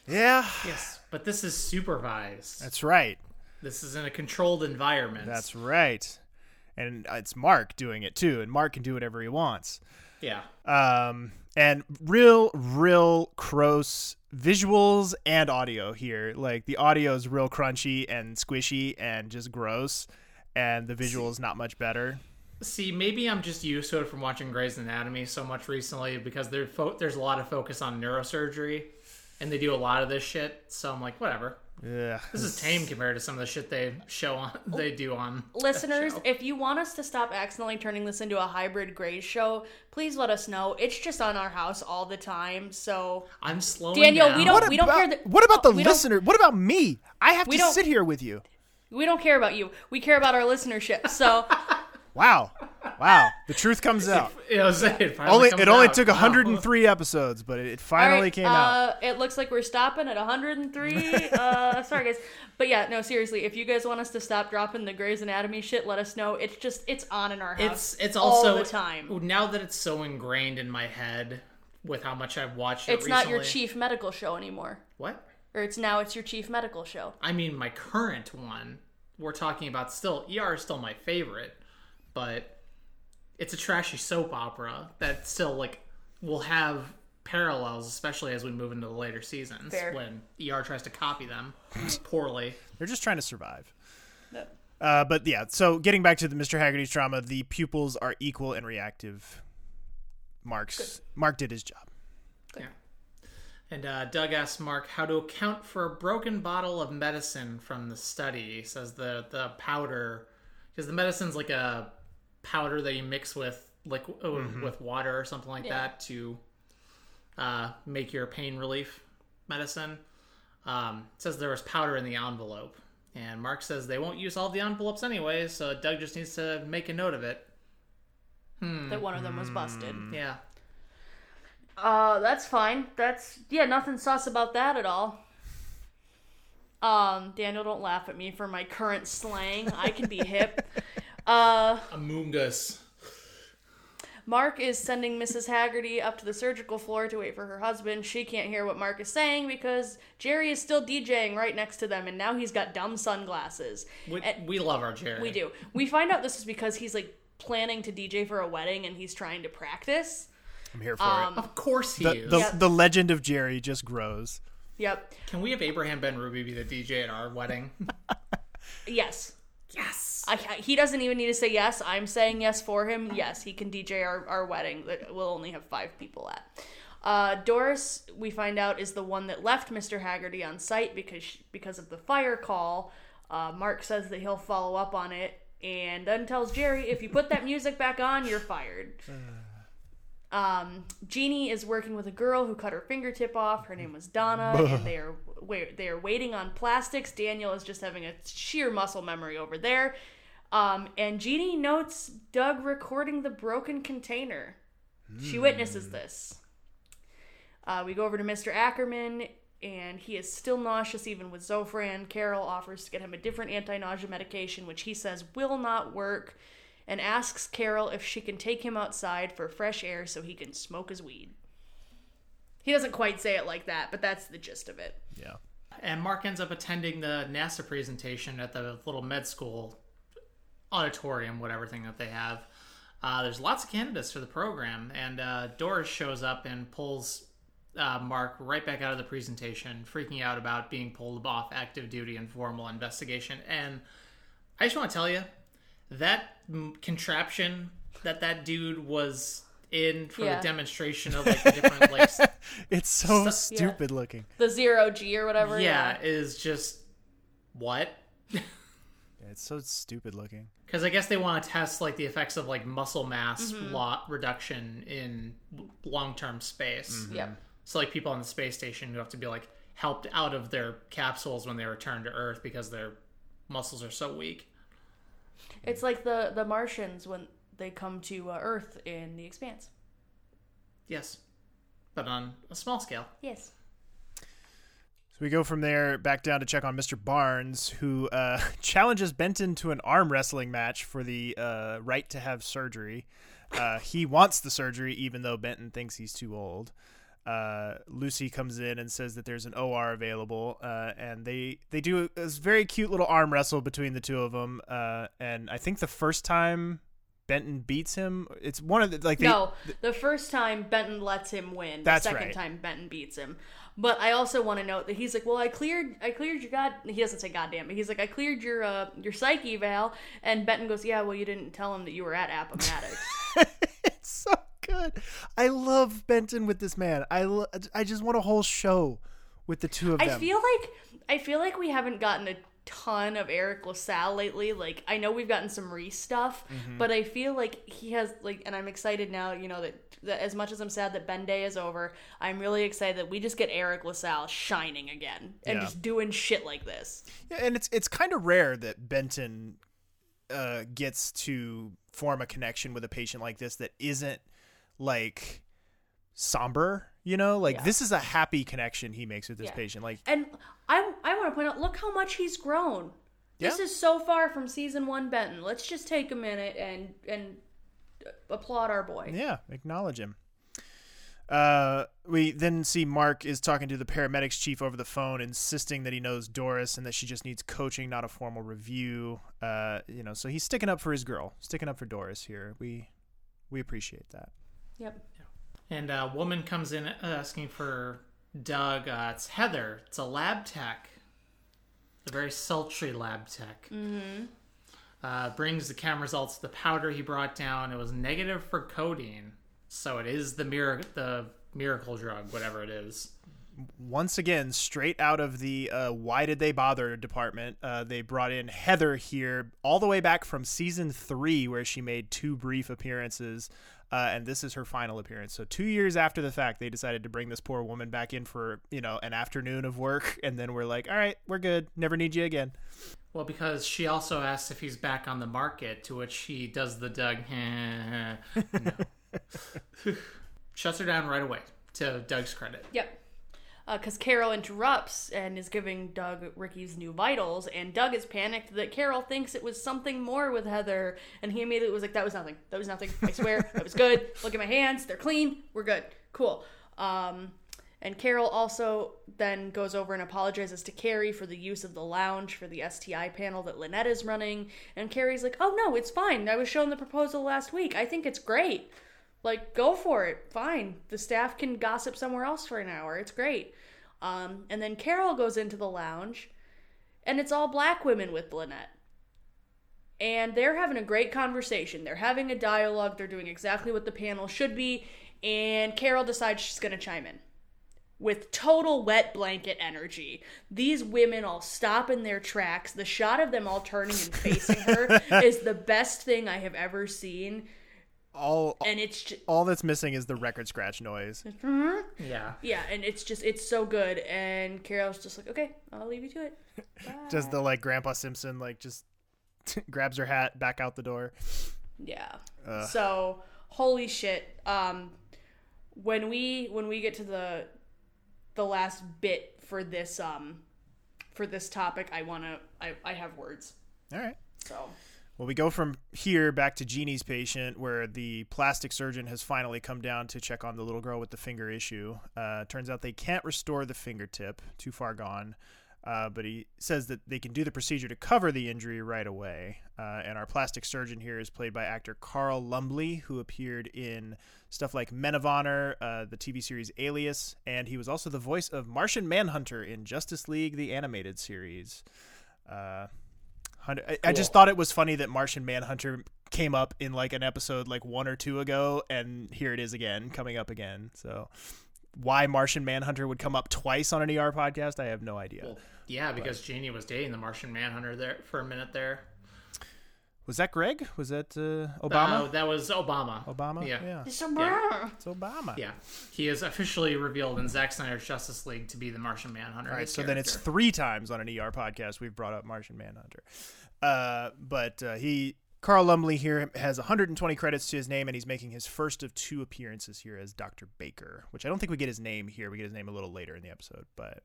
yeah, yes, but this is supervised. that's right. This is in a controlled environment. That's right. And it's Mark doing it too, and Mark can do whatever he wants. yeah. Um, and real, real gross visuals and audio here. Like the audio is real crunchy and squishy and just gross, and the visuals not much better. See, maybe I'm just used to it from watching Grey's Anatomy so much recently because there fo- there's a lot of focus on neurosurgery, and they do a lot of this shit. So I'm like, whatever. Yeah, This is tame compared to some of the shit they show on they do on Listeners, show. if you want us to stop accidentally turning this into a hybrid Grey's show, please let us know. It's just on our house all the time, so I'm slowing Daniel, down. we don't- What we about, don't care that- what about the listener? What about me? I have to sit here with you. we don't care about you. We care about our listenership. So Wow, wow. The truth comes out. You know, it Only comes it only out. took Wow. 103 episodes, but it finally All right, came out. uh, It looks like we're stopping at 103. uh, sorry, guys. But yeah, no, seriously, if you guys want us to stop dropping the Grey's Anatomy shit, let us know. It's just, it's on in our house. It's it's also all the time. now that it's so ingrained in my head with how much I've watched it It's not your chief medical show anymore. What? Or it's now it's your chief medical show. I mean, my current one. We're talking about still ER is still my favorite, but it's a trashy soap opera that still like will have parallels, especially as we move into the later seasons Fair. when ER tries to copy them poorly. They're just trying to survive. No. Uh, but yeah, so getting back to the Mr. Haggerty's drama, the pupils are equal and reactive. Mark's Mark did his job. Yeah. And uh, Doug asks Mark how to account for a broken bottle of medicine from the study. He says the the powder, because the medicine's like a powder that you mix with liquid with water or something like Yeah. that to uh, make your pain relief medicine. Um, it says there was powder in the envelope, and Mark says they won't use all the envelopes anyway, so Doug just needs to make a note of it. That one of them was busted. Yeah, Uh, that's fine. That's yeah, nothing sus about that at all. Um, Daniel, don't laugh at me for my current slang. I can be hip. Uh, Amoongus. Mark is sending Mrs. Haggerty up to the surgical floor to wait for her husband. She can't hear what Mark is saying because Jerry is still DJing right next to them, and now he's got dumb sunglasses. We, And- we love our Jerry. We do. We find out this is because he's like planning to DJ for a wedding and he's trying to practice. I'm here for Um, Of course he it. is. The, the, Yep. the legend of Jerry just grows. Yep. Can we have Abraham Benrubi be the DJ at our wedding? Yes. yes. I, he doesn't even need to say yes. I'm saying yes for him. Yes, he can DJ our, our wedding that we'll only have five people at. Uh, Doris, we find out, is the one that left Mr. Haggerty on site because she, because of the fire call. Uh, Mark says that he'll follow up on it and then tells Jerry, if you put that music back on, you're fired. Um, Jeannie is working with a girl who cut her fingertip off. Her name was Donna, and they are they are waiting on plastics. Daniel is just having a sheer muscle memory over there. Um, and Jeannie notes Doug recording the broken container. She witnesses this. Uh, we go over to Mr. Ackerman, and he is still nauseous even with Zofran. Carol offers to get him a different anti nausea medication, which he says will not work, and asks Carol if she can take him outside for fresh air so he can smoke his weed. He doesn't quite say it like that, but that's the gist of it. Yeah. And Mark ends up attending the NASA presentation at the little med school auditorium, whatever thing that they have. Uh, there's lots of candidates for the program, and uh, Doris shows up and pulls uh, Mark right back out of the presentation, freaking out about being pulled off active duty and formal investigation. And I just want to tell you that mm, contraption that that dude was in for Yeah. the demonstration of like the different like It's so So- stupid looking. The zero G or whatever. yeah is just what It's so stupid looking. Because I guess they want to test like the effects of like muscle mass lot reduction in long term space. Yep. So like people on the space station who have to be like helped out of their capsules when they return to Earth because their muscles are so weak. It's like the the Martians when they come to uh, Earth in The Expanse. Yes, but on a small scale. Yes. So we go from there back down to check on Mr. Barnes, who uh, challenges Benton to an arm wrestling match for the uh, right to have surgery. Uh, he wants the surgery, even though Benton thinks he's too old. Uh, Lucy comes in and says that there's an OR available, uh, and they they do a, a very cute little arm wrestle between the two of them. Uh, and I think the first time Benton beats him, it's one of the like they, no, the first time Benton lets him win. That's the second right. time Benton beats him. But I also want to note that he's like, well, I cleared, I cleared your god. He doesn't say goddamn, but he's like, I cleared your uh, your psych eval. And Benton goes, yeah, well, you didn't tell him that you were at Appomattox. it's so good. I love Benton with this man. I lo- I just want a whole show with the two of them. I feel like I feel like we haven't gotten a ton of Eric LaSalle lately. Like I know we've gotten some Reese stuff, Mm-hmm. but I feel like he has like and I'm excited now, you know, that, that as much as I'm sad that Ben Day is over, I'm really excited that we just get Eric LaSalle shining again and Yeah. just doing shit like this. Yeah, and it's it's kind of rare that Benton uh, gets to form a connection with a patient like this that isn't like somber. You know, like Yeah. this is a happy connection he makes with this Yeah. patient. Like, And I I want to point out look how much he's grown. This Yeah. is so far from season 1 Benton. Let's just take a minute and and applaud our boy. yeah, acknowledge him. Uh, we then see Mark is talking to the paramedics chief over the phone, insisting that he knows Doris and that she just needs coaching, not a formal review. Uh, you know, so he's sticking up for his girl, sticking up for Doris here. We we appreciate that. Yep. And a woman comes in asking for Doug. Uh, it's Heather. It's a lab tech. A very sultry lab tech. Mm-hmm. Uh, brings the chem results. The powder he brought down. It was negative for codeine, so it is the mir- the miracle drug, whatever it is. once again, straight out of the uh, "Why did they bother?" department, uh, they brought in Heather here, all the way back from season three, where she made two brief appearances, uh, and this is her final appearance. So two years after the fact, they decided to bring this poor woman back in for you know an afternoon of work, and then we're like, "All right, we're good. Never need you again." Well, because she also asks if he's back on the market, to which he does the Doug. no. Shuts her down right away. to Doug's credit. Yep. Because Carol interrupts and is giving Doug Ricky's new vitals, and Doug is panicked that Carol thinks it was something more with Heather, and he immediately was like, "That was nothing. That was nothing. I swear, that was good. Look at my hands; they're clean. We're good. Cool." Um, and Carol also then goes over and apologizes to Kerry for the use of the lounge for the STI panel that Lynette is running. And Kerry's like, "Oh no, it's fine. I was shown the proposal last week. I think it's great." Like, go for it. Fine. The staff can gossip somewhere else for an hour. It's great. Um, and then Carol goes into the lounge, and it's all black women with Lynette. And they're having a great conversation. They're having a dialogue. They're doing exactly what the panel should be. And Carol decides she's going to chime in with total wet blanket energy. These women all stop in their tracks. The shot of them all turning and facing her is the best thing I have ever seen all and it's just, all that's missing is the record scratch noise. Yeah. yeah, and it's just it's so good. And Carol's just like, okay, I'll leave you to it. Does the like Grandpa Simpson like just grabs her hat back out the door? Yeah. So holy shit. Um, when we when we get to the the last bit for this um for this topic, I wanna I I have words. All right. Well, we go from here back to Jeannie's patient, where the plastic surgeon has finally come down to check on the little girl with the finger issue. Uh, turns out they can't restore the fingertip, too far gone. Uh, but he says that they can do the procedure to cover the injury right away. Uh, and our plastic surgeon here is played by actor Carl Lumbly, who appeared in stuff like Men of Honor, uh, the TV series Alias, and he was also the voice of Martian Manhunter in Justice League, the animated series. Hundred- I, I just thought it was funny that Martian Manhunter came up in like an episode like one or two ago, and here it is again, coming up again. So, why Martian Manhunter would come up twice on an ER podcast, I have no idea. Well, yeah, because Jeannie was dating the Martian Manhunter there for a minute there. was that Greg? Was that uh, Obama? Uh, that was Obama. Obama? Yeah. yeah. it's a It's Obama. Yeah. He is officially revealed in Zack Snyder's Justice League to be the Martian Manhunter. All right, his so then it's three times on an ER podcast we've brought up Martian Manhunter. Uh, but uh, he, Carl Lumbly here has 120 credits to his name, and he's making his first of two appearances here as Dr. Baker, which I don't think we get his name here. We get his name a little later in the episode, but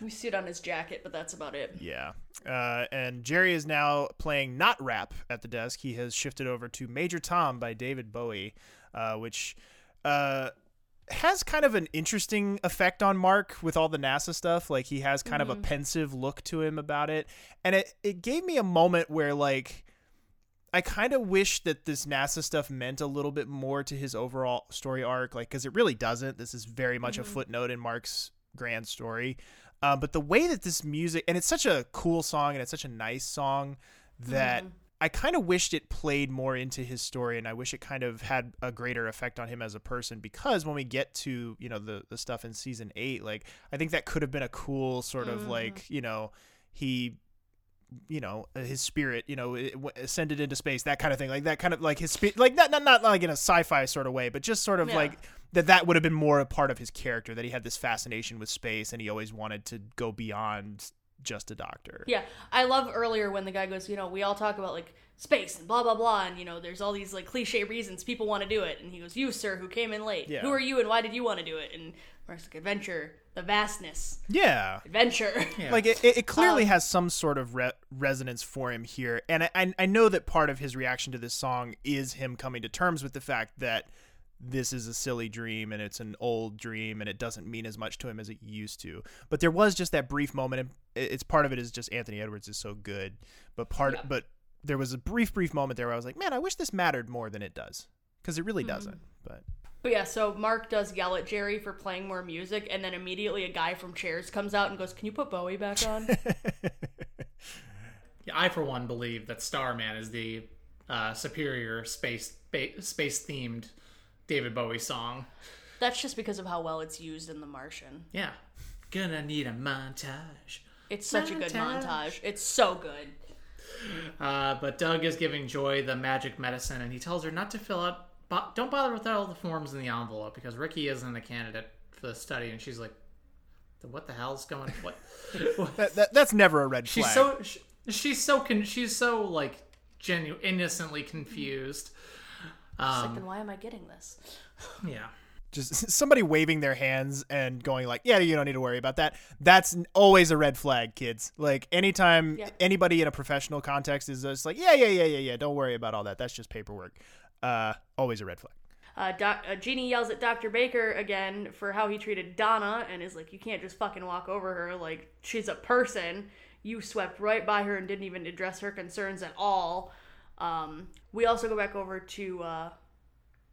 we see it on his jacket, but that's about it. yeah. Uh, and Jerry is now playing not rap at the desk. He has shifted over to Major Tom by David Bowie, uh, which. Uh, has kind of an interesting effect on Mark with all the NASA stuff. Like he has kind of a mm-hmm. pensive look to him about it. And it, it gave me a moment where like I kind of wish that this NASA stuff meant a little bit more to his overall story arc, like because it really doesn't. This is very much a mm-hmm. footnote in Mark's grand story. Uh, but the way that this music and it's such a cool song and it's such a nice song that mm-hmm. I kind of wished it played more into his story, and I wish it kind of had a greater effect on him as a person. Because when we get to you know the the stuff in season eight, like I think that could have been a cool sort of mm-hmm. like you know he you know uh, his spirit you know ascended into space that kind of thing like that kind of like his spirit like not, not not like in a sci-fi sort of way but just sort of Yeah. like that that would have been more a part of his character that he had this fascination with space and he always wanted to go beyond just a doctor Yeah, I love earlier when the guy goes, you know, we all talk about like space and blah blah blah, and you know, there's all these like cliche reasons people want to do it, and he goes, "You, sir, who came in late, Yeah. who are you, and why did you want to do it?" And Mark's like, "Adventure, the vastness, yeah adventure." Yeah. like it, it clearly Um, has some sort of re- resonance for him here and I, I know that part of his reaction to this song is him coming to terms with the fact that this is a silly dream and it's an old dream and it doesn't mean as much to him as it used to but there was just that brief moment and it's part of it is just anthony edwards is so good but part Yeah. but there was a brief brief moment there where i was like man i wish this mattered more than it does because it Mm-hmm. really doesn't but But yeah, so Mark does yell at Jerry for playing more music, and then immediately a guy from Chairs comes out and goes, "Can you put Bowie back on?" Yeah, I for one believe that Starman is the uh, superior space ba- space themed David Bowie song. That's just because of how well it's used in The Martian. Yeah, gonna need a montage. It's such a good Montage. montage. It's so good. Uh, but Doug is giving Joy the magic medicine, and he tells her not to fill out. Bo- don't bother with all the forms in the envelope because Ricky isn't a candidate for the study, and she's like, "What the hell's going? What?" what? that, that that's never a red She's flag so she, she's so con- she's so like genu- innocently confused. It's like, Um, then why am I getting this? yeah. Just somebody waving their hands and going like, "Yeah, you don't need to worry about that." That's always a red flag, kids. Like anytime Yeah. anybody in a professional context is just like, "Yeah, yeah, yeah, yeah, yeah, don't worry about all that. That's just paperwork." Uh, always a red flag. Uh, doc, uh, Jeannie yells at Dr. Baker again for how he treated Donna and is like, You can't just fucking walk over her. Like, she's a person. You swept right by her and didn't even address her concerns at all. Um, we also go back over to uh,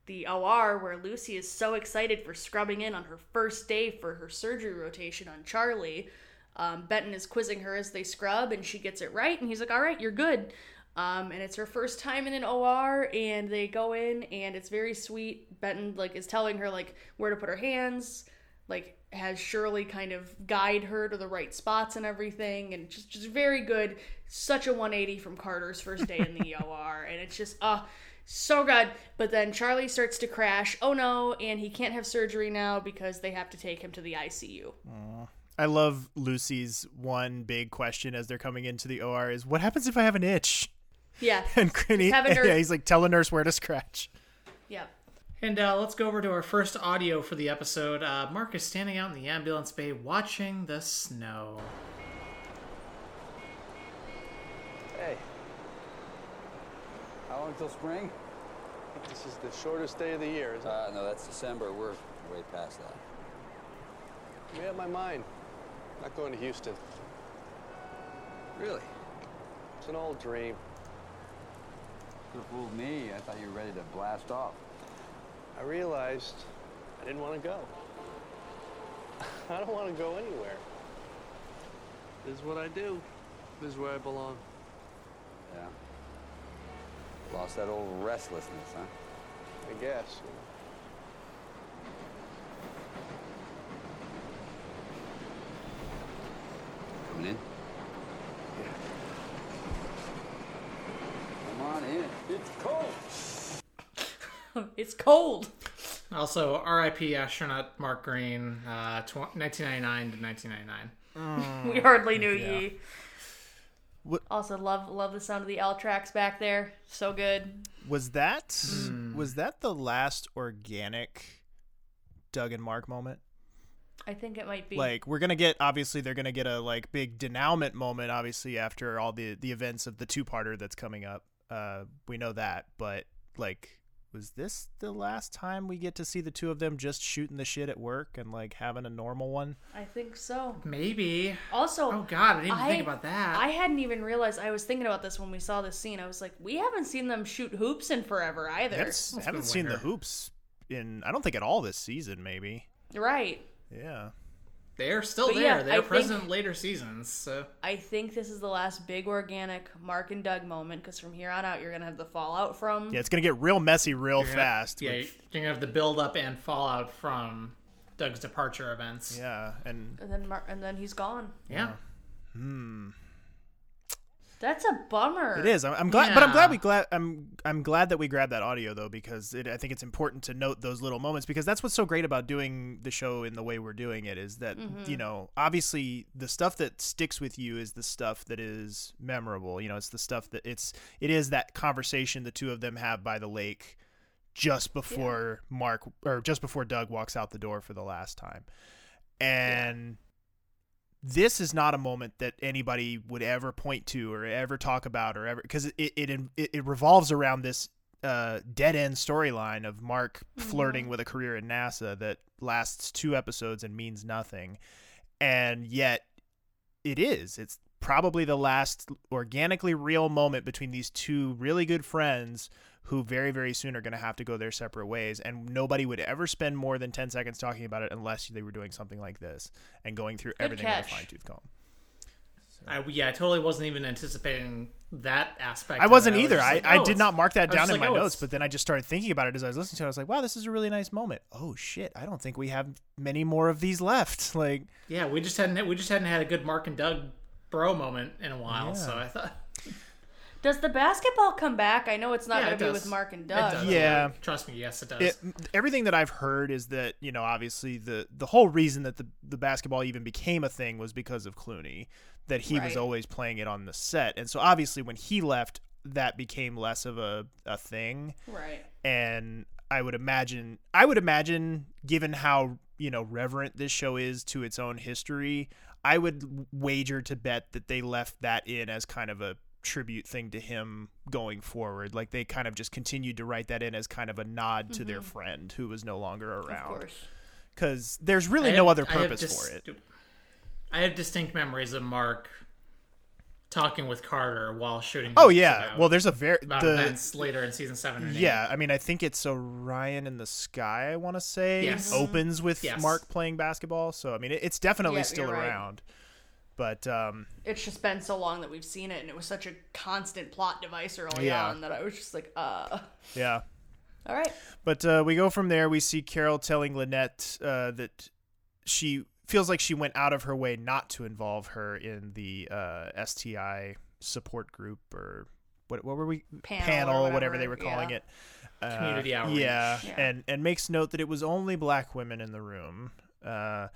the OR where Lucy is so excited for scrubbing in on her first day for her surgery rotation on Charlie. Um, Benton is quizzing her as they scrub, and she gets it right, and he's like, "All right, you're good." Um, and it's her first time in an OR, and they go in, and it's very sweet. Benton like is telling her like where to put her hands, like has Shirley kind of guide her to the right spots and everything, and just just very good. Such a 180 from Carter's first day in the OR, and it's just uh so good. But then Charlie starts to crash. Oh no, and he can't have surgery now because they have to take him to the ICU. I love Lucy's one big question as they're coming into the OR is, "What happens if I have an itch?" Yeah, And Grinny, have a nurse- yeah, he's like, "Tell a nurse where to scratch." yeah. And uh, let's go over to our first audio for the episode. Uh, Mark is standing out in the ambulance bay watching the snow. Hey. How long till spring? This is the shortest day of the year, isn't it? Uh, no, that's December. We're way past that. You have my mind. Not going to Houston. Really? It's an old dream. Could have fooled me. I thought you were ready to blast off. I realized I didn't want to go. I don't want to go anywhere. This is what I do. This is where I belong. Yeah. Lost that old restlessness, huh? I guess. you know. Coming in? Yeah. Come on in. It's cold. It's cold. Also, R.I.P. astronaut Mark Green, uh, tw- 1999 to 1999. we hardly knew yeah. ye. What- Also, love love the sound of the L tracks back there. So good. Was that was that the last organic Doug and Mark moment? I think it might be. Like we're gonna get obviously they're gonna get a like big denouement moment obviously after all the the events of the two parter that's coming up. Uh, we know that, but like, was this the last time we get to see the two of them just shooting the shit at work and like having a normal one? I think so. Maybe. Also, Oh God, I didn't even I- think about that. I hadn't even realized. I was thinking about this when we saw this scene. I was like, we haven't seen them shoot hoops in forever either. haven't, been haven't seen the hoops in I don't think at all this season. Maybe. Right. Yeah. They're still But there. yeah, They're I think- present in later seasons. So I think this is the last big organic Mark and Doug moment because from here on out, you're gonna have the fallout from. Yeah, it's gonna get real messy real you're gonna- fast. Yeah, with- you're gonna have the build up and fallout from Doug's departure events. yeah, and And then Mar- and then he's gone. Yeah. Hmm. That's a bummer. It is. I'm, I'm glad, but I'm glad we glad. I'm I'm glad that we grabbed that audio though because it, I think it's important to note those little moments because that's what's so great about doing the show in the way we're doing it is that Mm-hmm. you know obviously the stuff that sticks with you is the stuff that is memorable. You know, it's the stuff that it's it is that conversation the two of them have by the lake just before Mark or just before Doug walks out the door for the last time, and this is not a moment that anybody would ever point to or ever talk about or ever because it it, it it revolves around this uh, dead end storyline of Mark flirting with a career in NASA that lasts two episodes and means nothing, and yet it is. It's probably the last organically real moment between these two really good friends who very very soon are going to have to go their separate ways and nobody would ever spend more than 10 seconds talking about it unless they were doing something like this and going through everything with a catch. fine tooth comb I, yeah, I totally wasn't even anticipating that aspect. I wasn't it. either. just I, like, I oh, did not mark that down in like, my oh, notes, it's- but then I just started thinking about it as I was listening to it. I was like, wow, this is a really nice moment. Oh shit, I don't think we have many more of these left. Like, yeah, we just hadn't we just hadn't had a good Mark and Doug bro moment in a while. Yeah. So I thought, Does the basketball come back? I know it's not yeah, gonna be does. with Mark and It Doug. does. Yeah. trust me, yes, it does. it, everything that I've heard is that you know, obviously the the whole reason that the the basketball even became a thing was because of Clooney, that he was Right. always playing it on the set, and so obviously when he left, that became less of a, a thing Right. and I would imagine I would imagine given how you know reverent this show is to its own history, I would wager to bet that they left that in as kind of a tribute thing to him going forward. Like they kind of just continued to write that in as kind of a nod to their mm-hmm. friend who was no longer Of around. course. Because there's really I no other purpose dis- for it. I have distinct memories of Mark talking with Carter while shooting. Oh yeah, about, well there's a very about the events later in season seven and eight. Yeah, I mean, I think it's Orion in the Sky. I want to say Yes. opens with Yes. Mark playing basketball. So I mean, it, it's definitely Yeah, still you're right. Around. But um, It's just been so long that we've seen it, and it was such a constant plot device early Yeah. on that I was just like, uh. yeah. All right. But uh, we go from there. We see Carol telling Lynette uh, that she feels like she went out of her way not to involve her in the uh, STI support group or what? What were we? Panel or whatever, they were calling yeah. it. Uh, Community outreach. Yeah, Yeah. and and makes note that it was only black women in the room. Uh,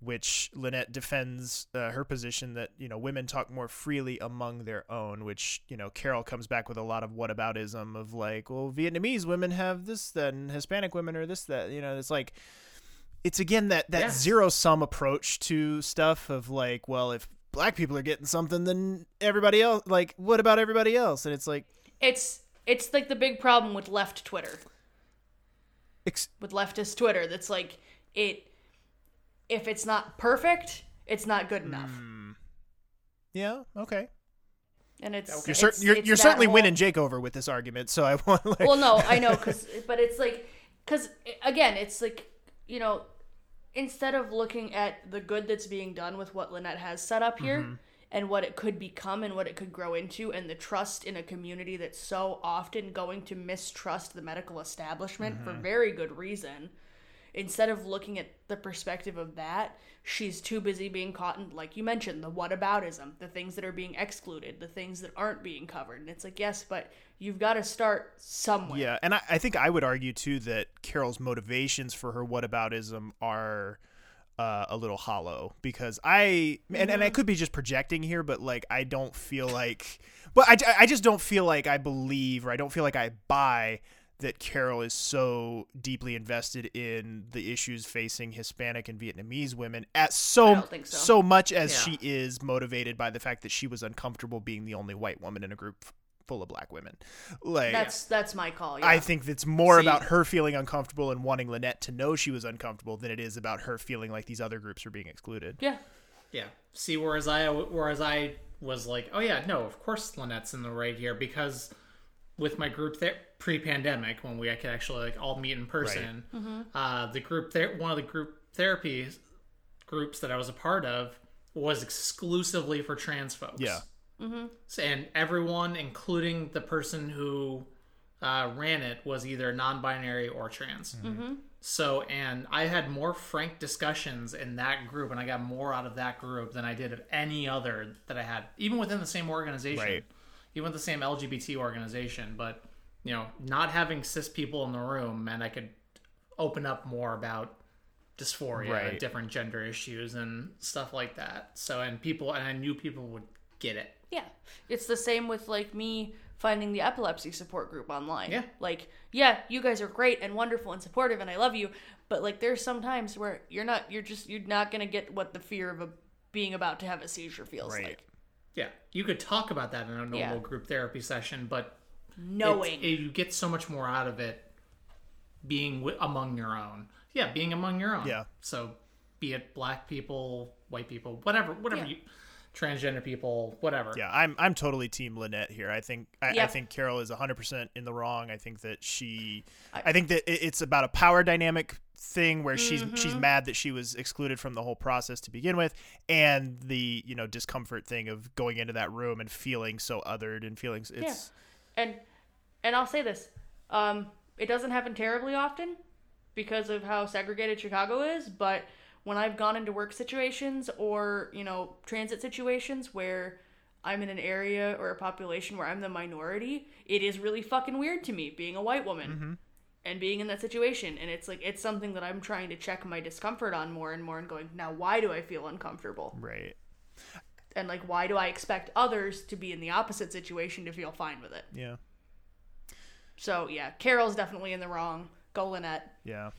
which Lynette defends uh, her position that you know women talk more freely among their own, which you know Carol comes back with a lot of whataboutism of like, well, Vietnamese women have this, and Hispanic women are this, that. You know, it's like it's again that that Yes. zero sum approach to stuff of like, well, if black people are getting something, then everybody else, like, what about everybody else? And it's like, It's it's like the big problem with left Twitter, ex- with leftist Twitter. That's like it. If it's not perfect, it's not good enough, Hmm. yeah, okay. and it's You're, it's, you're, it's you're certainly whole- winning Jake over with this argument, so I want like, well no i know because but it's like because again it's like you know instead of looking at the good that's being done with what lynette has set up here Mm-hmm. and what it could become and what it could grow into and the trust in a community that's so often going to mistrust the medical establishment for Mm-hmm. very good reason instead of looking at the perspective of that, she's too busy being caught in, like you mentioned, the whataboutism, the things that are being excluded, the things that aren't being covered. And it's like, yes, but you've got to start somewhere. Yeah, and I, I think I would argue too that Carol's motivations for her whataboutism are uh, a little hollow because I and, and I could be just projecting here, but like I don't feel like, but I, I just don't feel like I believe or I don't feel like I buy that Carol is so deeply invested in the issues facing Hispanic and Vietnamese women at I so so. much as Yeah. she is motivated by the fact that she was uncomfortable being the only white woman in a group full of black women. Like That's that's my call. Yeah. I think it's more See- about her feeling uncomfortable and wanting Lynette to know she was uncomfortable than it is about her feeling like these other groups are being excluded. yeah. Yeah. See, whereas I whereas I was like, oh yeah, no, of course Lynette's in the right here because with my group there pre-pandemic when we could actually like all meet in person, uh, the group there, one of the group therapy groups that I was a part of was exclusively for trans folks. Yeah. So- and everyone, including the person who uh, ran it, was either non-binary or trans. So, and I had more frank discussions in that group, and I got more out of that group than I did of any other that I had, even within the same organization, Right. Even with the same LGBT organization. But you know, not having cis people in the room meant I could open up more about dysphoria, Right. different gender issues, and stuff like that. So, and people, and I knew people would get it. Yeah. It's the same with like me finding the epilepsy support group online. Yeah. Like, yeah, you guys are great and wonderful and supportive and I love you, but like there's some times where you're not you're just you're not going to get what the fear of a being about to have a seizure feels Right. like. Yeah, you could talk about that in a normal Yeah. group therapy session, but Knowing. it, it- you get so much more out of it being wi- among your own. Yeah, being among your own. Yeah. So, be it black people, white people, whatever, whatever Yeah. you, transgender people, whatever. Yeah, I'm I'm totally team Lynette here. I think I, I think Carol is 100% in the wrong. I think that she I, I- think that it- it's about a power dynamic thing where she's Mm-hmm. she's mad that she was excluded from the whole process to begin with and the, you know, discomfort thing of going into that room and feeling so othered and feeling it's And and I'll say this, um, it doesn't happen terribly often because of how segregated Chicago is, but when I've gone into work situations or, you know, transit situations where I'm in an area or a population where I'm the minority, it is really fucking weird to me being a white woman and being in that situation. And it's like it's something that I'm trying to check my discomfort on more and more and going, now why do I feel uncomfortable? Right. And like, why do I expect others to be in the opposite situation to feel fine with it? Yeah. So yeah, Carol's definitely in the wrong. Go Lynette. Yeah.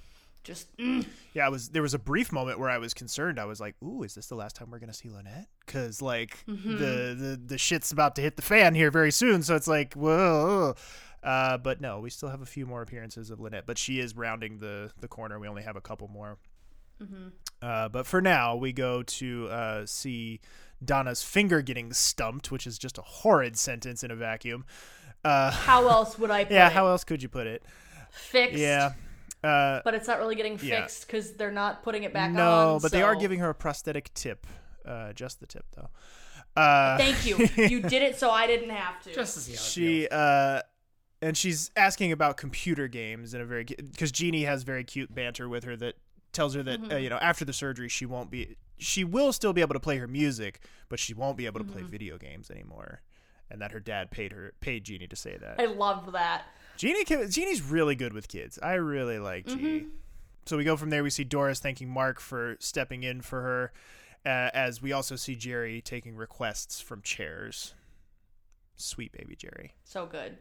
Just mm. Yeah, I was there was a brief moment where I was concerned. I was like, "Ooh, is this the last time we're gonna see Lynette?" Because like Mm-hmm. the, the the shit's about to hit the fan here very soon. So it's like, whoa. Uh, but no, we still have a few more appearances of Lynette, but she is rounding the the corner. We only have a couple more. Mm-hmm. Uh, but for now, we go to uh, see Donna's finger getting stumped, which is just a horrid sentence in a vacuum. Uh, how else would I? Put yeah, it? how else could you put it? fixed? Yeah. Uh, but it's not really getting fixed because they're not putting it back on. no, but they are giving her a prosthetic tip. Uh, just the tip, though. Uh, Thank you. You did it so I didn't have to. Just to see how she uh and she's asking about computer games in a very because Jeannie has very cute banter with her that tells her that Mm-hmm. uh, you know after the surgery she won't be she will still be able to play her music but she won't be able to Mm-hmm. play video games anymore and that her dad paid her paid Jeannie to say that I love that. Jeannie Jeannie's really good with kids I really like Jeannie so we go from there we see Doris thanking Mark for stepping in for her uh, as we also see Jerry taking requests from chairs sweet baby Jerry So good.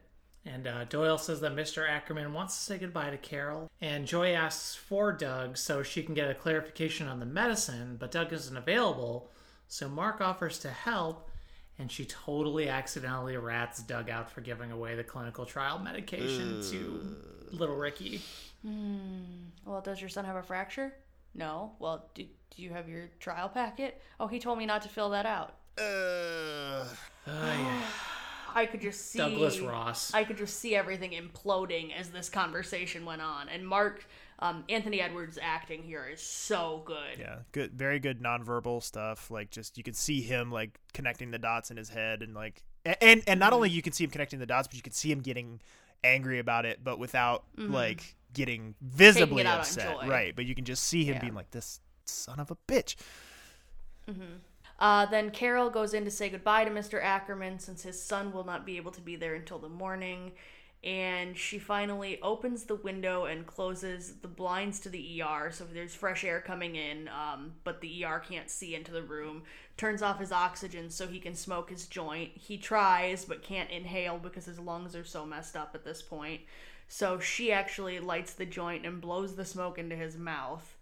And uh, Doyle says that Mr. Ackerman wants to say goodbye to Carol. And Joy asks for Doug so she can get a clarification on the medicine, but Doug isn't available. So Mark offers to help, and she totally accidentally rats Doug out for giving away the clinical trial medication to little Ricky. Well, does your son have a fracture? No. Well, do, do you have your trial packet? Oh, he told me not to fill that out. uh, I could just see Douglas Ross. I could just see everything imploding as this conversation went on. And Mark, um, Anthony Edwards' acting here is so good. Yeah, good, very good nonverbal stuff. Like just you can see him like connecting the dots in his head, and like and and not mm-hmm. only you can see him connecting the dots, but you can see him getting angry about it, but without mm-hmm. like getting visibly it out on upset, right? But you can just see him Yeah. being like this son of a bitch. Mm-hmm. Uh, then Carol goes in to say goodbye to Mr. Ackerman since his son will not be able to be there until the morning. And she finally opens the window and closes the blinds to the ER so there's fresh air coming in, um, but the ER can't see into the room. Turns off his oxygen so he can smoke his joint. He tries but can't inhale because his lungs are so messed up at this point. So she actually lights the joint and blows the smoke into his mouth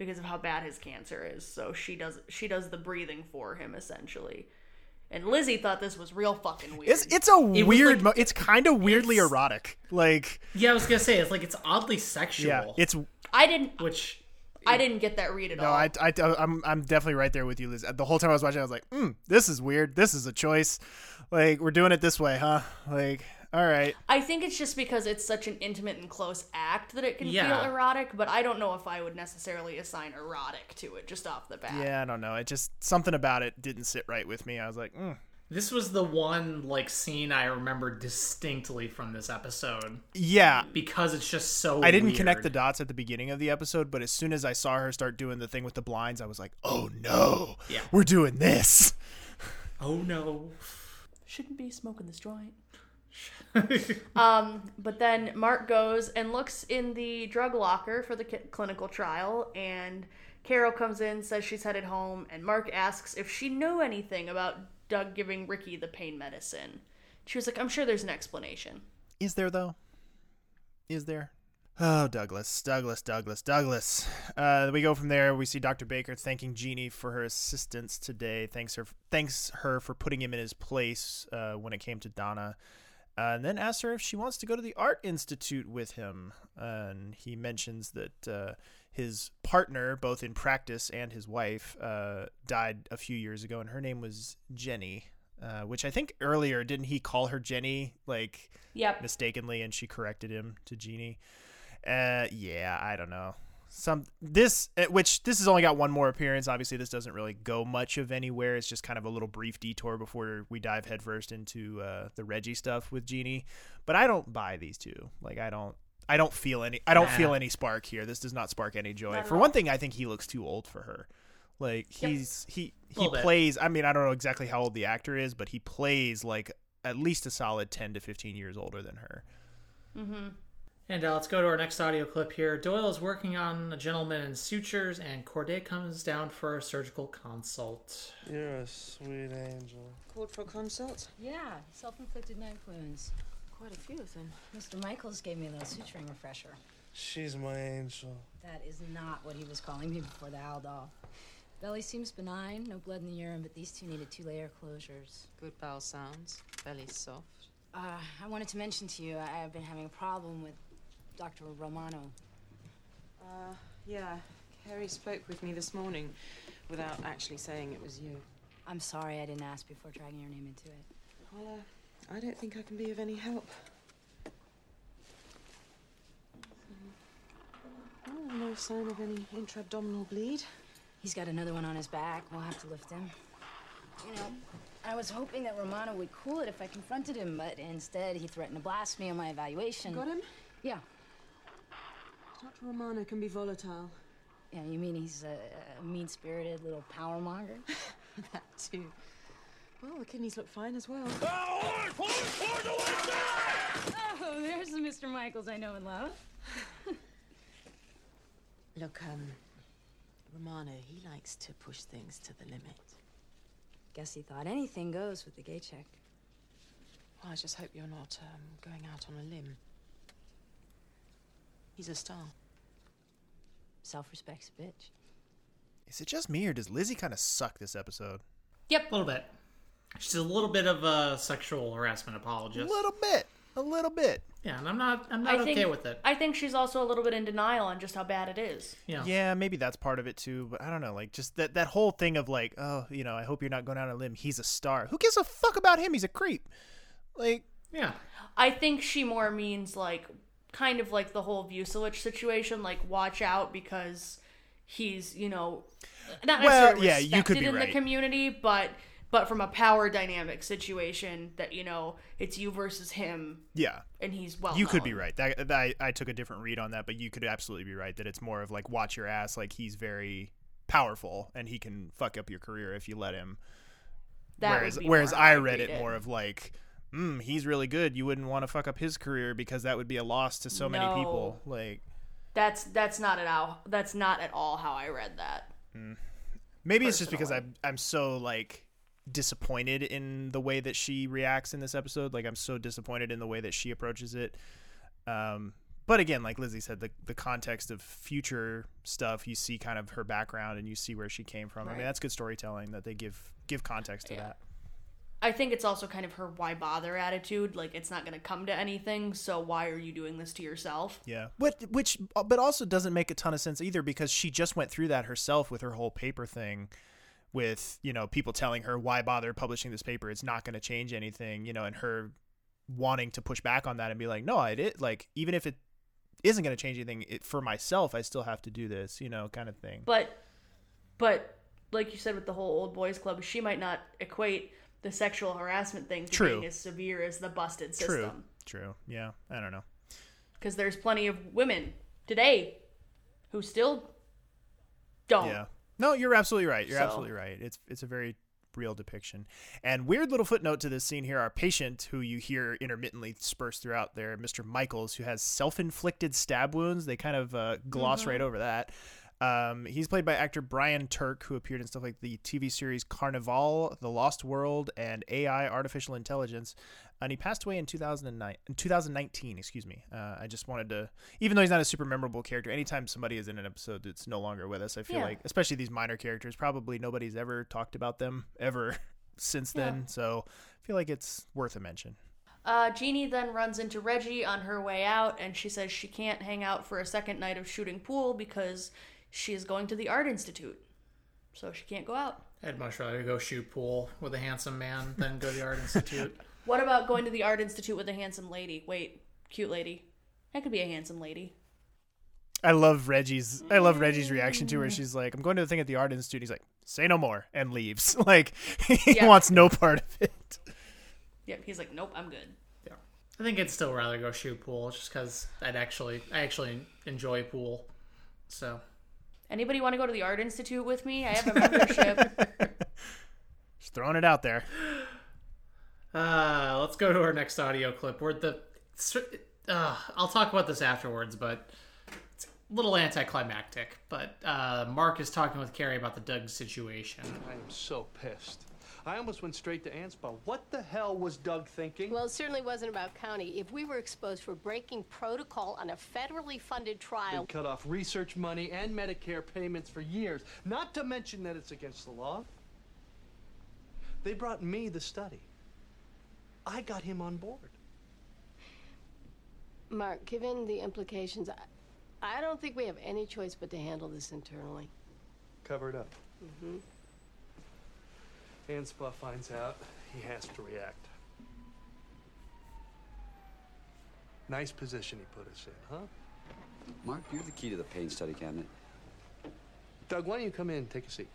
because of how bad his cancer is. So she does she does the breathing for him essentially. And Lizzie thought this was real fucking weird. It's it's a was weird. like- mo- it's kind of weirdly erotic. Like yeah, I was gonna say it's like it's oddly sexual. yeah, it's I didn't which I didn't get that read at No, all. I, I, I'm, I'm definitely right there with you, Liz. The whole time I was watching, I was like, mm, "This is weird. This is a choice. Like, we're doing it this way, huh? Like, all right. I think it's just because it's such an intimate and close act that it can Yeah. feel erotic, but I don't know if I would necessarily assign erotic to it just off the bat. Yeah, I don't know. It just something about it didn't sit right with me. I was like, mm. this was the one like scene I remember distinctly from this episode yeah. because it's just so. I didn't weird. connect the dots at the beginning of the episode, but as soon as I saw her start doing the thing with the blinds, I was like, "Oh no, Yeah. we're doing this." Oh no. Shouldn't be smoking this joint. um, but then Mark goes and looks in the drug locker for the ki- clinical trial, and Carol comes in, says she's headed home, and Mark asks if she knew anything about Doug giving Ricky the pain medicine. She was like, "I'm sure there's an explanation." Is there though? Is there? Oh, Douglas, Douglas, Douglas, Douglas. Uh, we go from there. We see Dr. Baker thanking Jeannie for her assistance today. Thanks her, thanks her for putting him in his place uh, when it came to Donna. Uh, and then asks her if she wants to go to the art institute with him. and he mentions that uh, his partner, both in practice and his wife, uh, died a few years ago, and her name was Jenny. Uh, which I think earlier didn't he call her Jenny like Yep. mistakenly and she corrected him to Jeannie. Uh, yeah, I don't know. Some this uh, which this has only got one more appearance. Obviously, this doesn't really go much of anywhere. It's just kind of a little brief detour before we dive headfirst into uh, the Reggie stuff with Jeannie But I don't buy these two. Like I don't. I don't feel any. I don't Nah. feel any spark here. This does not spark any joy. For one thing, I think he looks too old for her. Like Yep. he's he he Little bit. plays. I mean, I don't know exactly how old the actor is, but he plays like at least a solid ten to fifteen years older than her. And uh, let's go to our next audio clip here. Doyle is working on a gentleman in sutures, and Corday comes down for a surgical consult. You're a sweet angel. Called for a consult? Yeah, self-inflicted knife wounds. Quite a few of them. Mr. Michaels gave me a little suturing refresher. She's my angel. That is not what he was calling me before the Haldol. Belly seems benign, no blood in the urine, but these two needed two-layer closures. Good bowel sounds. Belly soft. Uh, I wanted to mention to you, I- I've been having a problem with Dr. Romano. Uh, yeah. Kerry spoke with me this morning without actually saying it was you. I'm sorry I didn't ask before dragging your name into it. Well, uh, I don't think I can be of any help. Oh, no sign of any intra-abdominal bleed. He's got another one on his back. We'll have to lift him. You know, I was hoping that Romano would cool it if I confronted him, but instead he threatened to blast me on my evaluation. Got him? Yeah. Dr. Romano can be volatile. Yeah, you mean he's a, a mean-spirited little power monger? that too. Well, the kidneys look fine as well. Oh, there's the Mr. Michaels I know and love. Look, um, Romano, he likes to push things to the limit. Guess he thought anything goes with the gay check. Well, I just hope you're not um, going out on a limb. He's a star. Self-respect's a bitch. Is it just me or does Lizzie kind of suck this episode? Yep, a little bit. She's a little bit of a sexual harassment apologist. A little bit. A little bit. Yeah, and I'm not. I'm not I think, okay with it. I think she's also a little bit in denial on just how bad it is. Yeah. Yeah, maybe that's part of it too, but I don't know. Like just that that whole thing of like, oh, you know, I hope you're not going out on a limb. He's a star. Who gives a fuck about him? He's a creep. Like, Yeah. I think she more means like kind of like the whole Vucelich situation, like watch out because he's you know not Well, necessarily yeah, you could be in right. the community, but but from a power dynamic situation that you know it's you versus him yeah, and he's well. you could be right. That, that I, I took a different read on that, but you could absolutely be right that it's more of like watch your ass. Like he's very powerful and he can fuck up your career if you let him. That whereas whereas I read it more of like, mm, he's really good. You wouldn't want to fuck up his career because that would be a loss to so many people. Like That's that's not at all. That's not at all how I read that. maybe it's just because I'm I'm so like disappointed in the way that she reacts in this episode. Like I'm so disappointed in the way that she approaches it. Um, but again, like Lizzie said, the the context of future stuff, you see kind of her background and you see where she came from. I mean, that's good storytelling that they give give context to Yeah. that. I think it's also kind of her why bother attitude. Like it's not going to come to anything, so why are you doing this to yourself? Yeah, but which uh, but also doesn't make a ton of sense either because she just went through that herself with her whole paper thing, with you know people telling her why bother publishing this paper? It's not going to change anything, you know, and her wanting to push back on that and be like, no, I did like even if it isn't going to change anything it, for myself, I still have to do this, you know, kind of thing. But but like you said with the whole old boys club, she might not equate the sexual harassment thing to True. being as severe as the busted True, system. true, yeah, I don't know. Because there's plenty of women today who still don't. Yeah. No, you're absolutely right. You're So- absolutely right. It's it's a very real depiction. And weird little footnote to this scene here: our patient, who you hear intermittently dispersed throughout there, Mr. Michaels, who has self-inflicted stab wounds. They kind of uh, gloss right over that. Um, he's played by actor Brian Turk, who appeared in stuff like the TV series Carnival, The Lost World, and AI Artificial Intelligence. And he passed away in 2009, in 2019, excuse me. Uh, I just wanted to, even though he's not a super memorable character, anytime somebody is in an episode that's no longer with us, I feel Yeah. like, especially these minor characters, probably nobody's ever talked about them ever since then. So I feel like it's worth a mention. Uh, Jeannie then runs into Reggie on her way out, and she says she can't hang out for a second night of shooting pool because she is going to the art institute, so she can't go out. I'd much rather go shoot pool with a handsome man than go to the art institute. What about going to the art institute with a handsome lady? Wait, cute lady. That could be a handsome lady. I love Reggie's. I love Reggie's reaction to her. Mm. She's like, "I'm going to the thing at the art institute." He's like, "Say no more," and leaves. Like he Yeah. wants no part of it. Yep, he's like, nope, I'm good. Yeah. I think I'd still rather go shoot pool just because I'd actually I actually enjoy pool. So Anybody want to go to the art institute with me? I have a membership. Just throwing it out there. uh, let's go to our next audio clip where the uh, I'll talk about this afterwards, but it's a little anticlimactic. But uh, Mark is talking with Kerry about the Doug situation. I am so pissed. I almost went straight to Anspaugh. What the hell was Doug thinking? Well, it certainly wasn't about county. If we were exposed for breaking protocol on a federally funded trial, They cut off research money and Medicare payments for years, not to mention that it's against the law. They brought me the study. I got him on board. Mark, given the implications, I, I don't think we have any choice but to handle this internally. Cover it up. Mm-hmm. Anspaugh finds out, he has to react. Nice position he put us in, huh? Mark, you're the key to the pain study cabinet. Doug, why don't you come in and take a seat?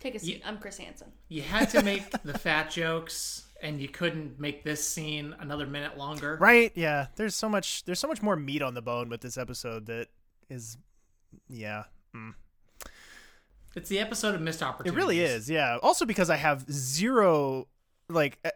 Take a seat. Ye- I'm Chris Hansen. You had to make the fat jokes, and you couldn't make this scene another minute longer. Right? Yeah. There's so much. There's so much more meat on the bone with this episode that is, yeah. Mm. It's the episode of missed Opportunity. It really is. Yeah. Also because I have zero, like, eh,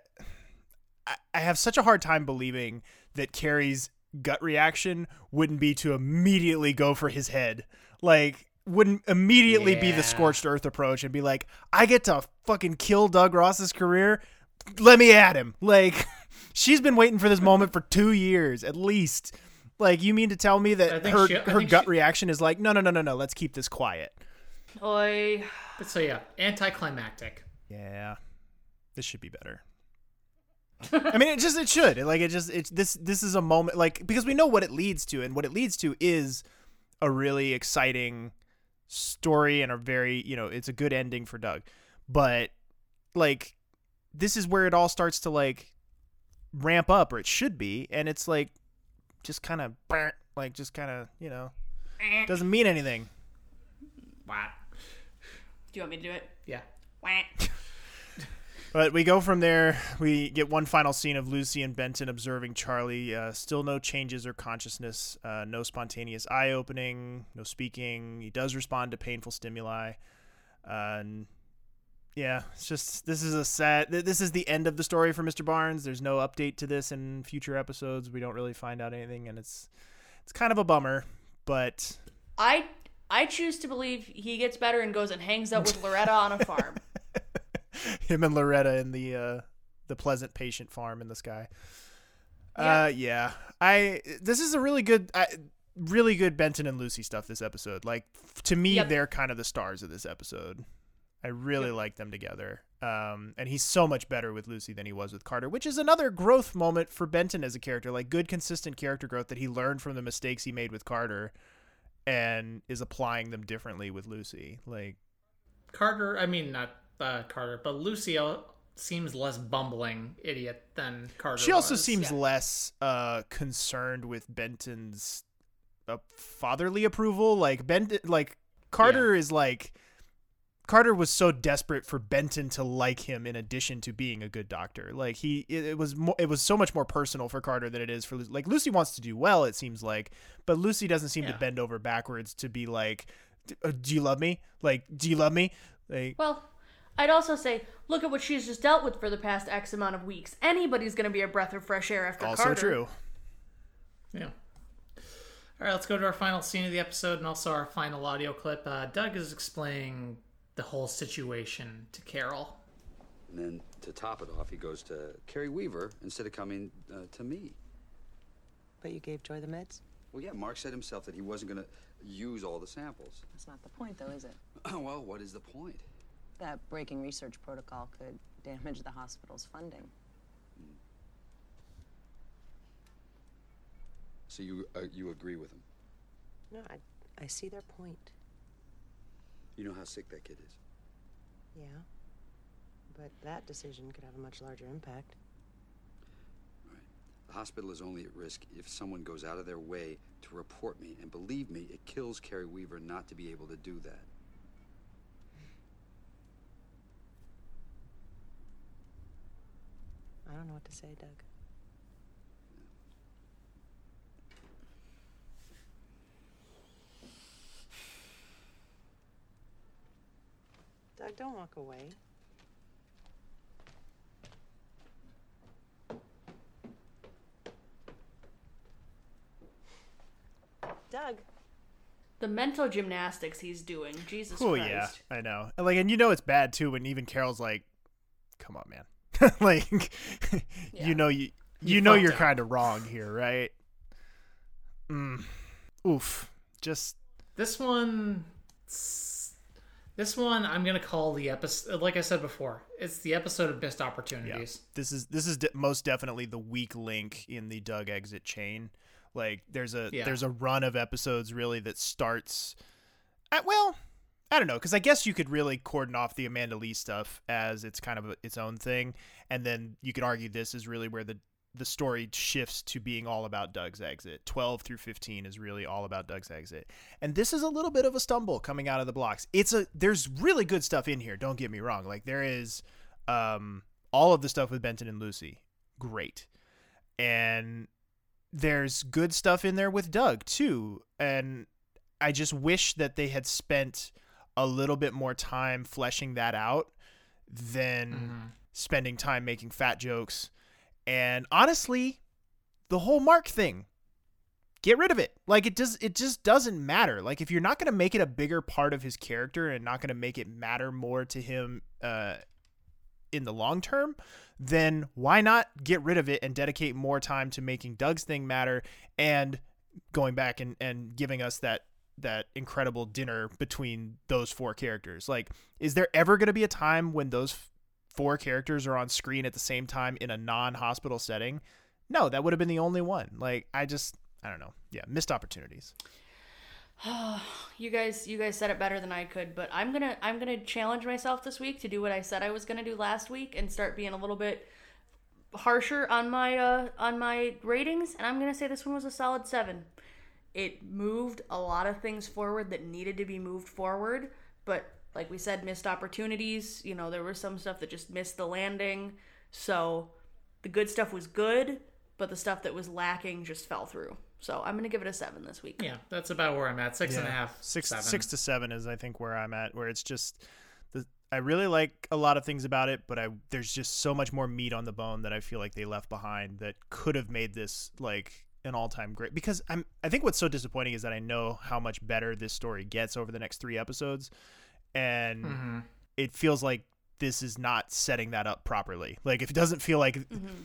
I, I have such a hard time believing that Kerry's gut reaction wouldn't be to immediately go for his head. Like, wouldn't immediately be the scorched earth approach and be like, I get to fucking kill Doug Ross's career. Let me at him. Like, she's been waiting for this moment for two years at least. Like, you mean to tell me that her she- her gut she- reaction is like, no, no, no, no, no, let's keep this quiet. Oi. But so yeah, anticlimactic. Yeah, this should be better. I mean, it just it should like it just it's this this is a moment like because we know what it leads to, and what it leads to is a really exciting story and a very you know it's a good ending for Doug, but like this is where it all starts to like ramp up, or it should be, and it's like just kind of like just kind of you know doesn't mean anything. Wow. Do you want me to do it? Yeah. Wah. But we go from there. We get one final scene of Lucy and Benton observing Charlie. Uh, still no changes or consciousness. Uh, no spontaneous eye opening. No speaking. He does respond to painful stimuli. Uh, and yeah, it's just this is a sad. This is the end of the story for Mr. Barnes. There's no update to this in future episodes. We don't really find out anything, and it's it's kind of a bummer. But I I choose to believe he gets better and goes and hangs out with Loretta on a farm. him and Loretta in the uh, the pleasant patient farm in the sky. Yeah. Uh, yeah. I this is a really good, I, really good Benton and Lucy stuff. This episode, like to me, Yep. they're kind of the stars of this episode. I really like them together. Um, and he's so much better with Lucy than he was with Carter, which is another growth moment for Benton as a character, like good, consistent character growth that he learned from the mistakes he made with Carter, and is applying them differently with Lucy. Like, Carter, I mean not uh, Carter, but Lucy seems less bumbling idiot than Carter. She also was. seems yeah. less uh, concerned with Benton's uh, fatherly approval. Like Benton, like Carter is like Carter was so desperate for Benton to like him. In addition to being a good doctor, like he, it, it was mo- it was so much more personal for Carter than it is for Lucy. Like Lucy wants to do well, it seems like, but Lucy doesn't seem to bend over backwards to be like, uh, "Do you love me? Like, do you love me?" Like, Well, I'd also say, look at what she's just dealt with for the past X amount of weeks. Anybody's going to be a breath of fresh air after also Carter. true. Yeah. All right, let's go to our final scene of the episode and also our final audio clip. Uh, Doug is explaining the whole situation to Carol. And then to top it off, he goes to Kerry Weaver instead of coming uh, to me. But you gave Joy the meds? Well, yeah, Mark said himself that he wasn't going to use all the samples. That's not the point, though, is it? well, what is the point? That breaking research protocol could damage the hospital's funding. So you uh, you agree with him? No, I, I see their point. You know how sick that kid is. Yeah. But that decision could have a much larger impact. Right. The hospital is only at risk if someone goes out of their way to report me. And believe me, it kills Kerry Weaver not to be able to do that. I don't know what to say, Doug. Doug, don't walk away. Doug. The mental gymnastics he's doing, Jesus oh, Christ. yeah, I know. Like, and you know it's bad too when even Carol's like, "Come on, man," like, yeah. you know you you, you know you're kind of wrong here, right? Mm. Oof. Just this one this one, I'm gonna call the episode. Like I said before, it's the episode of missed yeah. opportunities. This is this is de- most definitely the weak link in the Doug exit chain. Like, there's a Yeah. there's a run of episodes really that starts. At, well, I don't know, because I guess you could really cordon off the Amanda Lee stuff as it's kind of a, its own thing, and then you could argue this is really where the the story shifts to being all about Doug's exit. Twelve through fifteen is really all about Doug's exit, and this is a little bit of a stumble coming out of the blocks. It's a there's really good stuff in here. Don't get me wrong. Like there is, um, all of the stuff with Benton and Lucy, great, and there's good stuff in there with Doug too, and I just wish that they had spent a little bit more time fleshing that out than Mm-hmm. spending time making fat jokes. And honestly, the whole Mark thing, get rid of it. Like it does it just doesn't matter. Like if you're not going to make it a bigger part of his character and not going to make it matter more to him uh in the long term, then why not get rid of it and dedicate more time to making Doug's thing matter and going back and, and giving us that that incredible dinner between those four characters. Like, is there ever going to be a time when those four characters are on screen at the same time in a non-hospital setting? No, that would have been the only one. Like, I just, I don't know. Yeah, missed opportunities. you guys you guys said it better than I could, but I'm gonna I'm gonna challenge myself this week to do what I said I was gonna do last week and start being a little bit harsher on my uh on my ratings and I'm gonna say this one was a solid seven. It moved a lot of things forward that needed to be moved forward, but like we said, missed opportunities. You know, there was some stuff that just missed the landing. So the good stuff was good, but the stuff that was lacking just fell through. So I'm gonna give it a seven this week. Yeah, that's about where I'm at. Six and a half, six seven. six to seven is I think where I'm at. Where it's just the I really like a lot of things about it, but I there's just so much more meat on the bone that I feel like they left behind that could have made this like an all time great. Because I'm I think what's so disappointing is that I know how much better this story gets over the next three episodes, and Mhm. it feels like this is not setting that up properly. Like if it doesn't feel like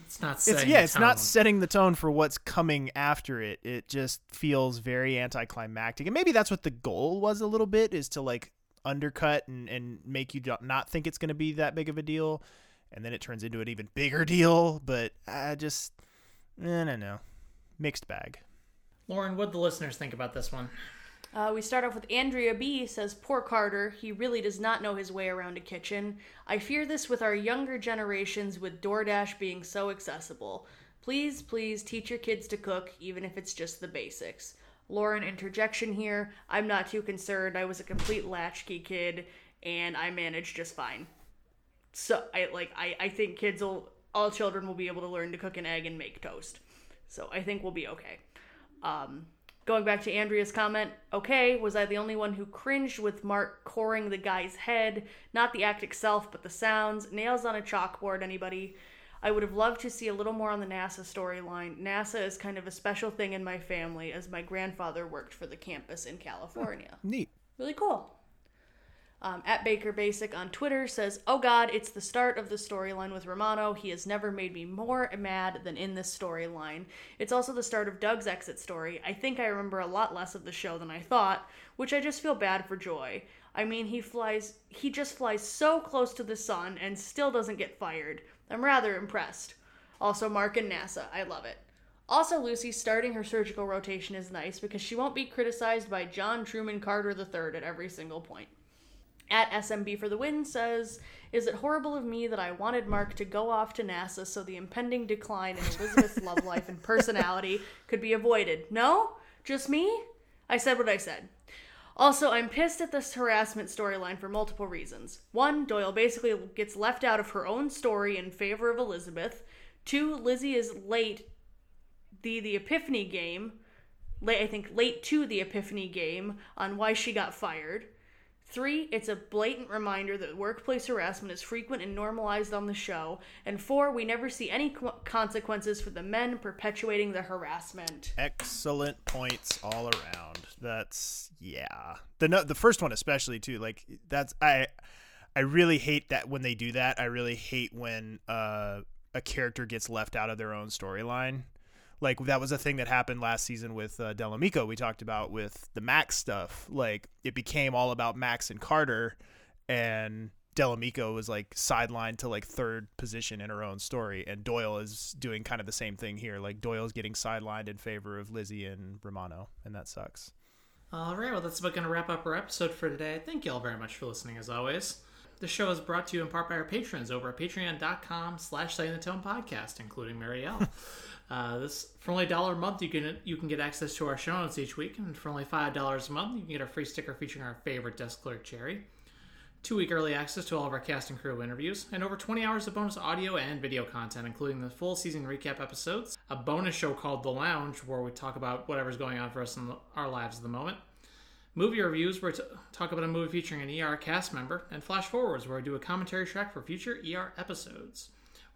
It's not it's setting yeah, the it's not tone. setting the tone for what's coming after it. It just feels very anticlimactic, and maybe that's what the goal was a little bit is to like undercut and and make you not think it's going to be that big of a deal, and then it turns into an even bigger deal. But I just, I don't know, mixed bag. Lauren, what do the listeners think about this one? Uh, we start off with Andrea B. says, Poor Carter, he really does not know his way around a kitchen. I fear this with our younger generations with DoorDash being so accessible. Please, please teach your kids to cook, even if it's just the basics. Lauren, interjection here. I'm not too concerned. I was a complete latchkey kid, and I managed just fine. So I like I, I think kids will all children will be able to learn to cook an egg and make toast. So I think we'll be okay. Um, going back to Andrea's comment, okay, was I the only one who cringed with Mark coring the guy's head? Not the act itself, but the sounds. Nails on a chalkboard, anybody? I would have loved to see a little more on the NASA storyline. NASA is kind of a special thing in my family, as my grandfather worked for the campus in California. Neat. Really cool. Um, at Baker Basic on Twitter says, "Oh God, it's the start of the storyline with Romano. He has never made me more mad than in this storyline. It's also the start of Doug's exit story. I think I remember a lot less of the show than I thought, which I just feel bad for Joy. I mean, he flies, he just flies so close to the sun and still doesn't get fired. I'm rather impressed. Also, Mark and NASA, I love it." Also, Lucy starting her surgical rotation is nice because she won't be criticized by John Truman Carter III at every single point. At SMB for the win says, Is it horrible of me that I wanted Mark to go off to NASA so the impending decline in Elizabeth's love life and personality could be avoided? No? Just me? I said what I said. Also, I'm pissed at this harassment storyline for multiple reasons. One, Doyle basically gets left out of her own story in favor of Elizabeth. Two, Lizzie is late the the Epiphany game, late I think late to the Epiphany game on why she got fired. Three, it's a blatant reminder that workplace harassment is frequent and normalized on the show. And four, we never see any co- consequences for the men perpetuating the harassment. Excellent points all around. That's yeah. The no- the first one especially too. Like that's I I really hate that when they do that. I really hate when uh, a character gets left out of their own storyline. Like that was a thing that happened last season with uh, Del Amico. We talked about with the Max stuff. Like it became all about Max and Carter, and Del Amico was like sidelined to like third position in her own story, and Doyle is doing kind of the same thing here. Like Doyle's getting sidelined in favor of Lizzie and Romano, and that sucks. All right, well, that's about going to wrap up our episode for today. Thank you all very much for listening, as always. The show is brought to you in part by our patrons over at patreon.com slash Setting the Tone podcast, including Marielle. uh, this For only a dollar a month, you can you can get access to our show notes each week, and for only $5 a month, you can get a free sticker featuring our favorite desk clerk, Jerry. Two week early access to all of our cast and crew interviews, and over 20 hours of bonus audio and video content, including the full season recap episodes, a bonus show called The Lounge, where we talk about whatever's going on for us in our lives at the moment, movie reviews, where we talk about a movie featuring an ER cast member, and flash forwards, where we do a commentary track for future ER episodes.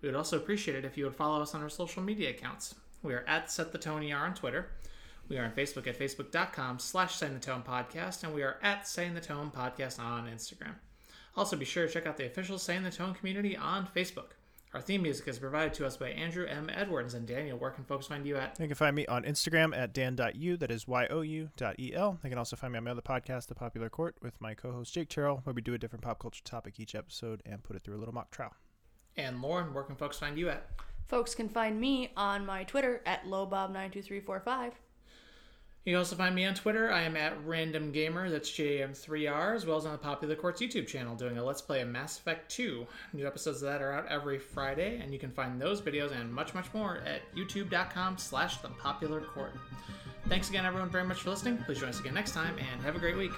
We would also appreciate it if you would follow us on our social media accounts. We are at Set the Tone ER on Twitter. We are on Facebook at facebook.com slash Setting the Tone Podcast, and we are at Setting the Tone Podcast on Instagram. Also, be sure to check out the official Setting the Tone community on Facebook. Our theme music is provided to us by Andrew M. Edwards. And Daniel, where can folks find you at? You can find me on Instagram at dan.u, that is Y-O-U dot E-L. They can also find me on my other podcast, The Popular Court, with my co-host Jake Terrell, where we do a different pop culture topic each episode and put it through a little mock trial. And Lauren, where can folks find you at? Folks can find me on my Twitter at lowbob92345. You can also find me on Twitter. I am at Random Gamer, that's JM3R, as well as on the Popular Courts YouTube channel, doing a Let's Play of Mass Effect 2. New episodes of that are out every Friday, and you can find those videos and much, much more at youtube.com slash the popular court. Thanks again, everyone, very much for listening. Please join us again next time, and have a great week.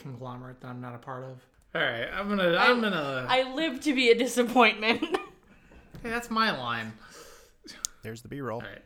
Some conglomerate that I'm not a part of. All right, I'm gonna. I'm gonna. I live to be a disappointment. Hey, that's my line. There's the B-roll. All right.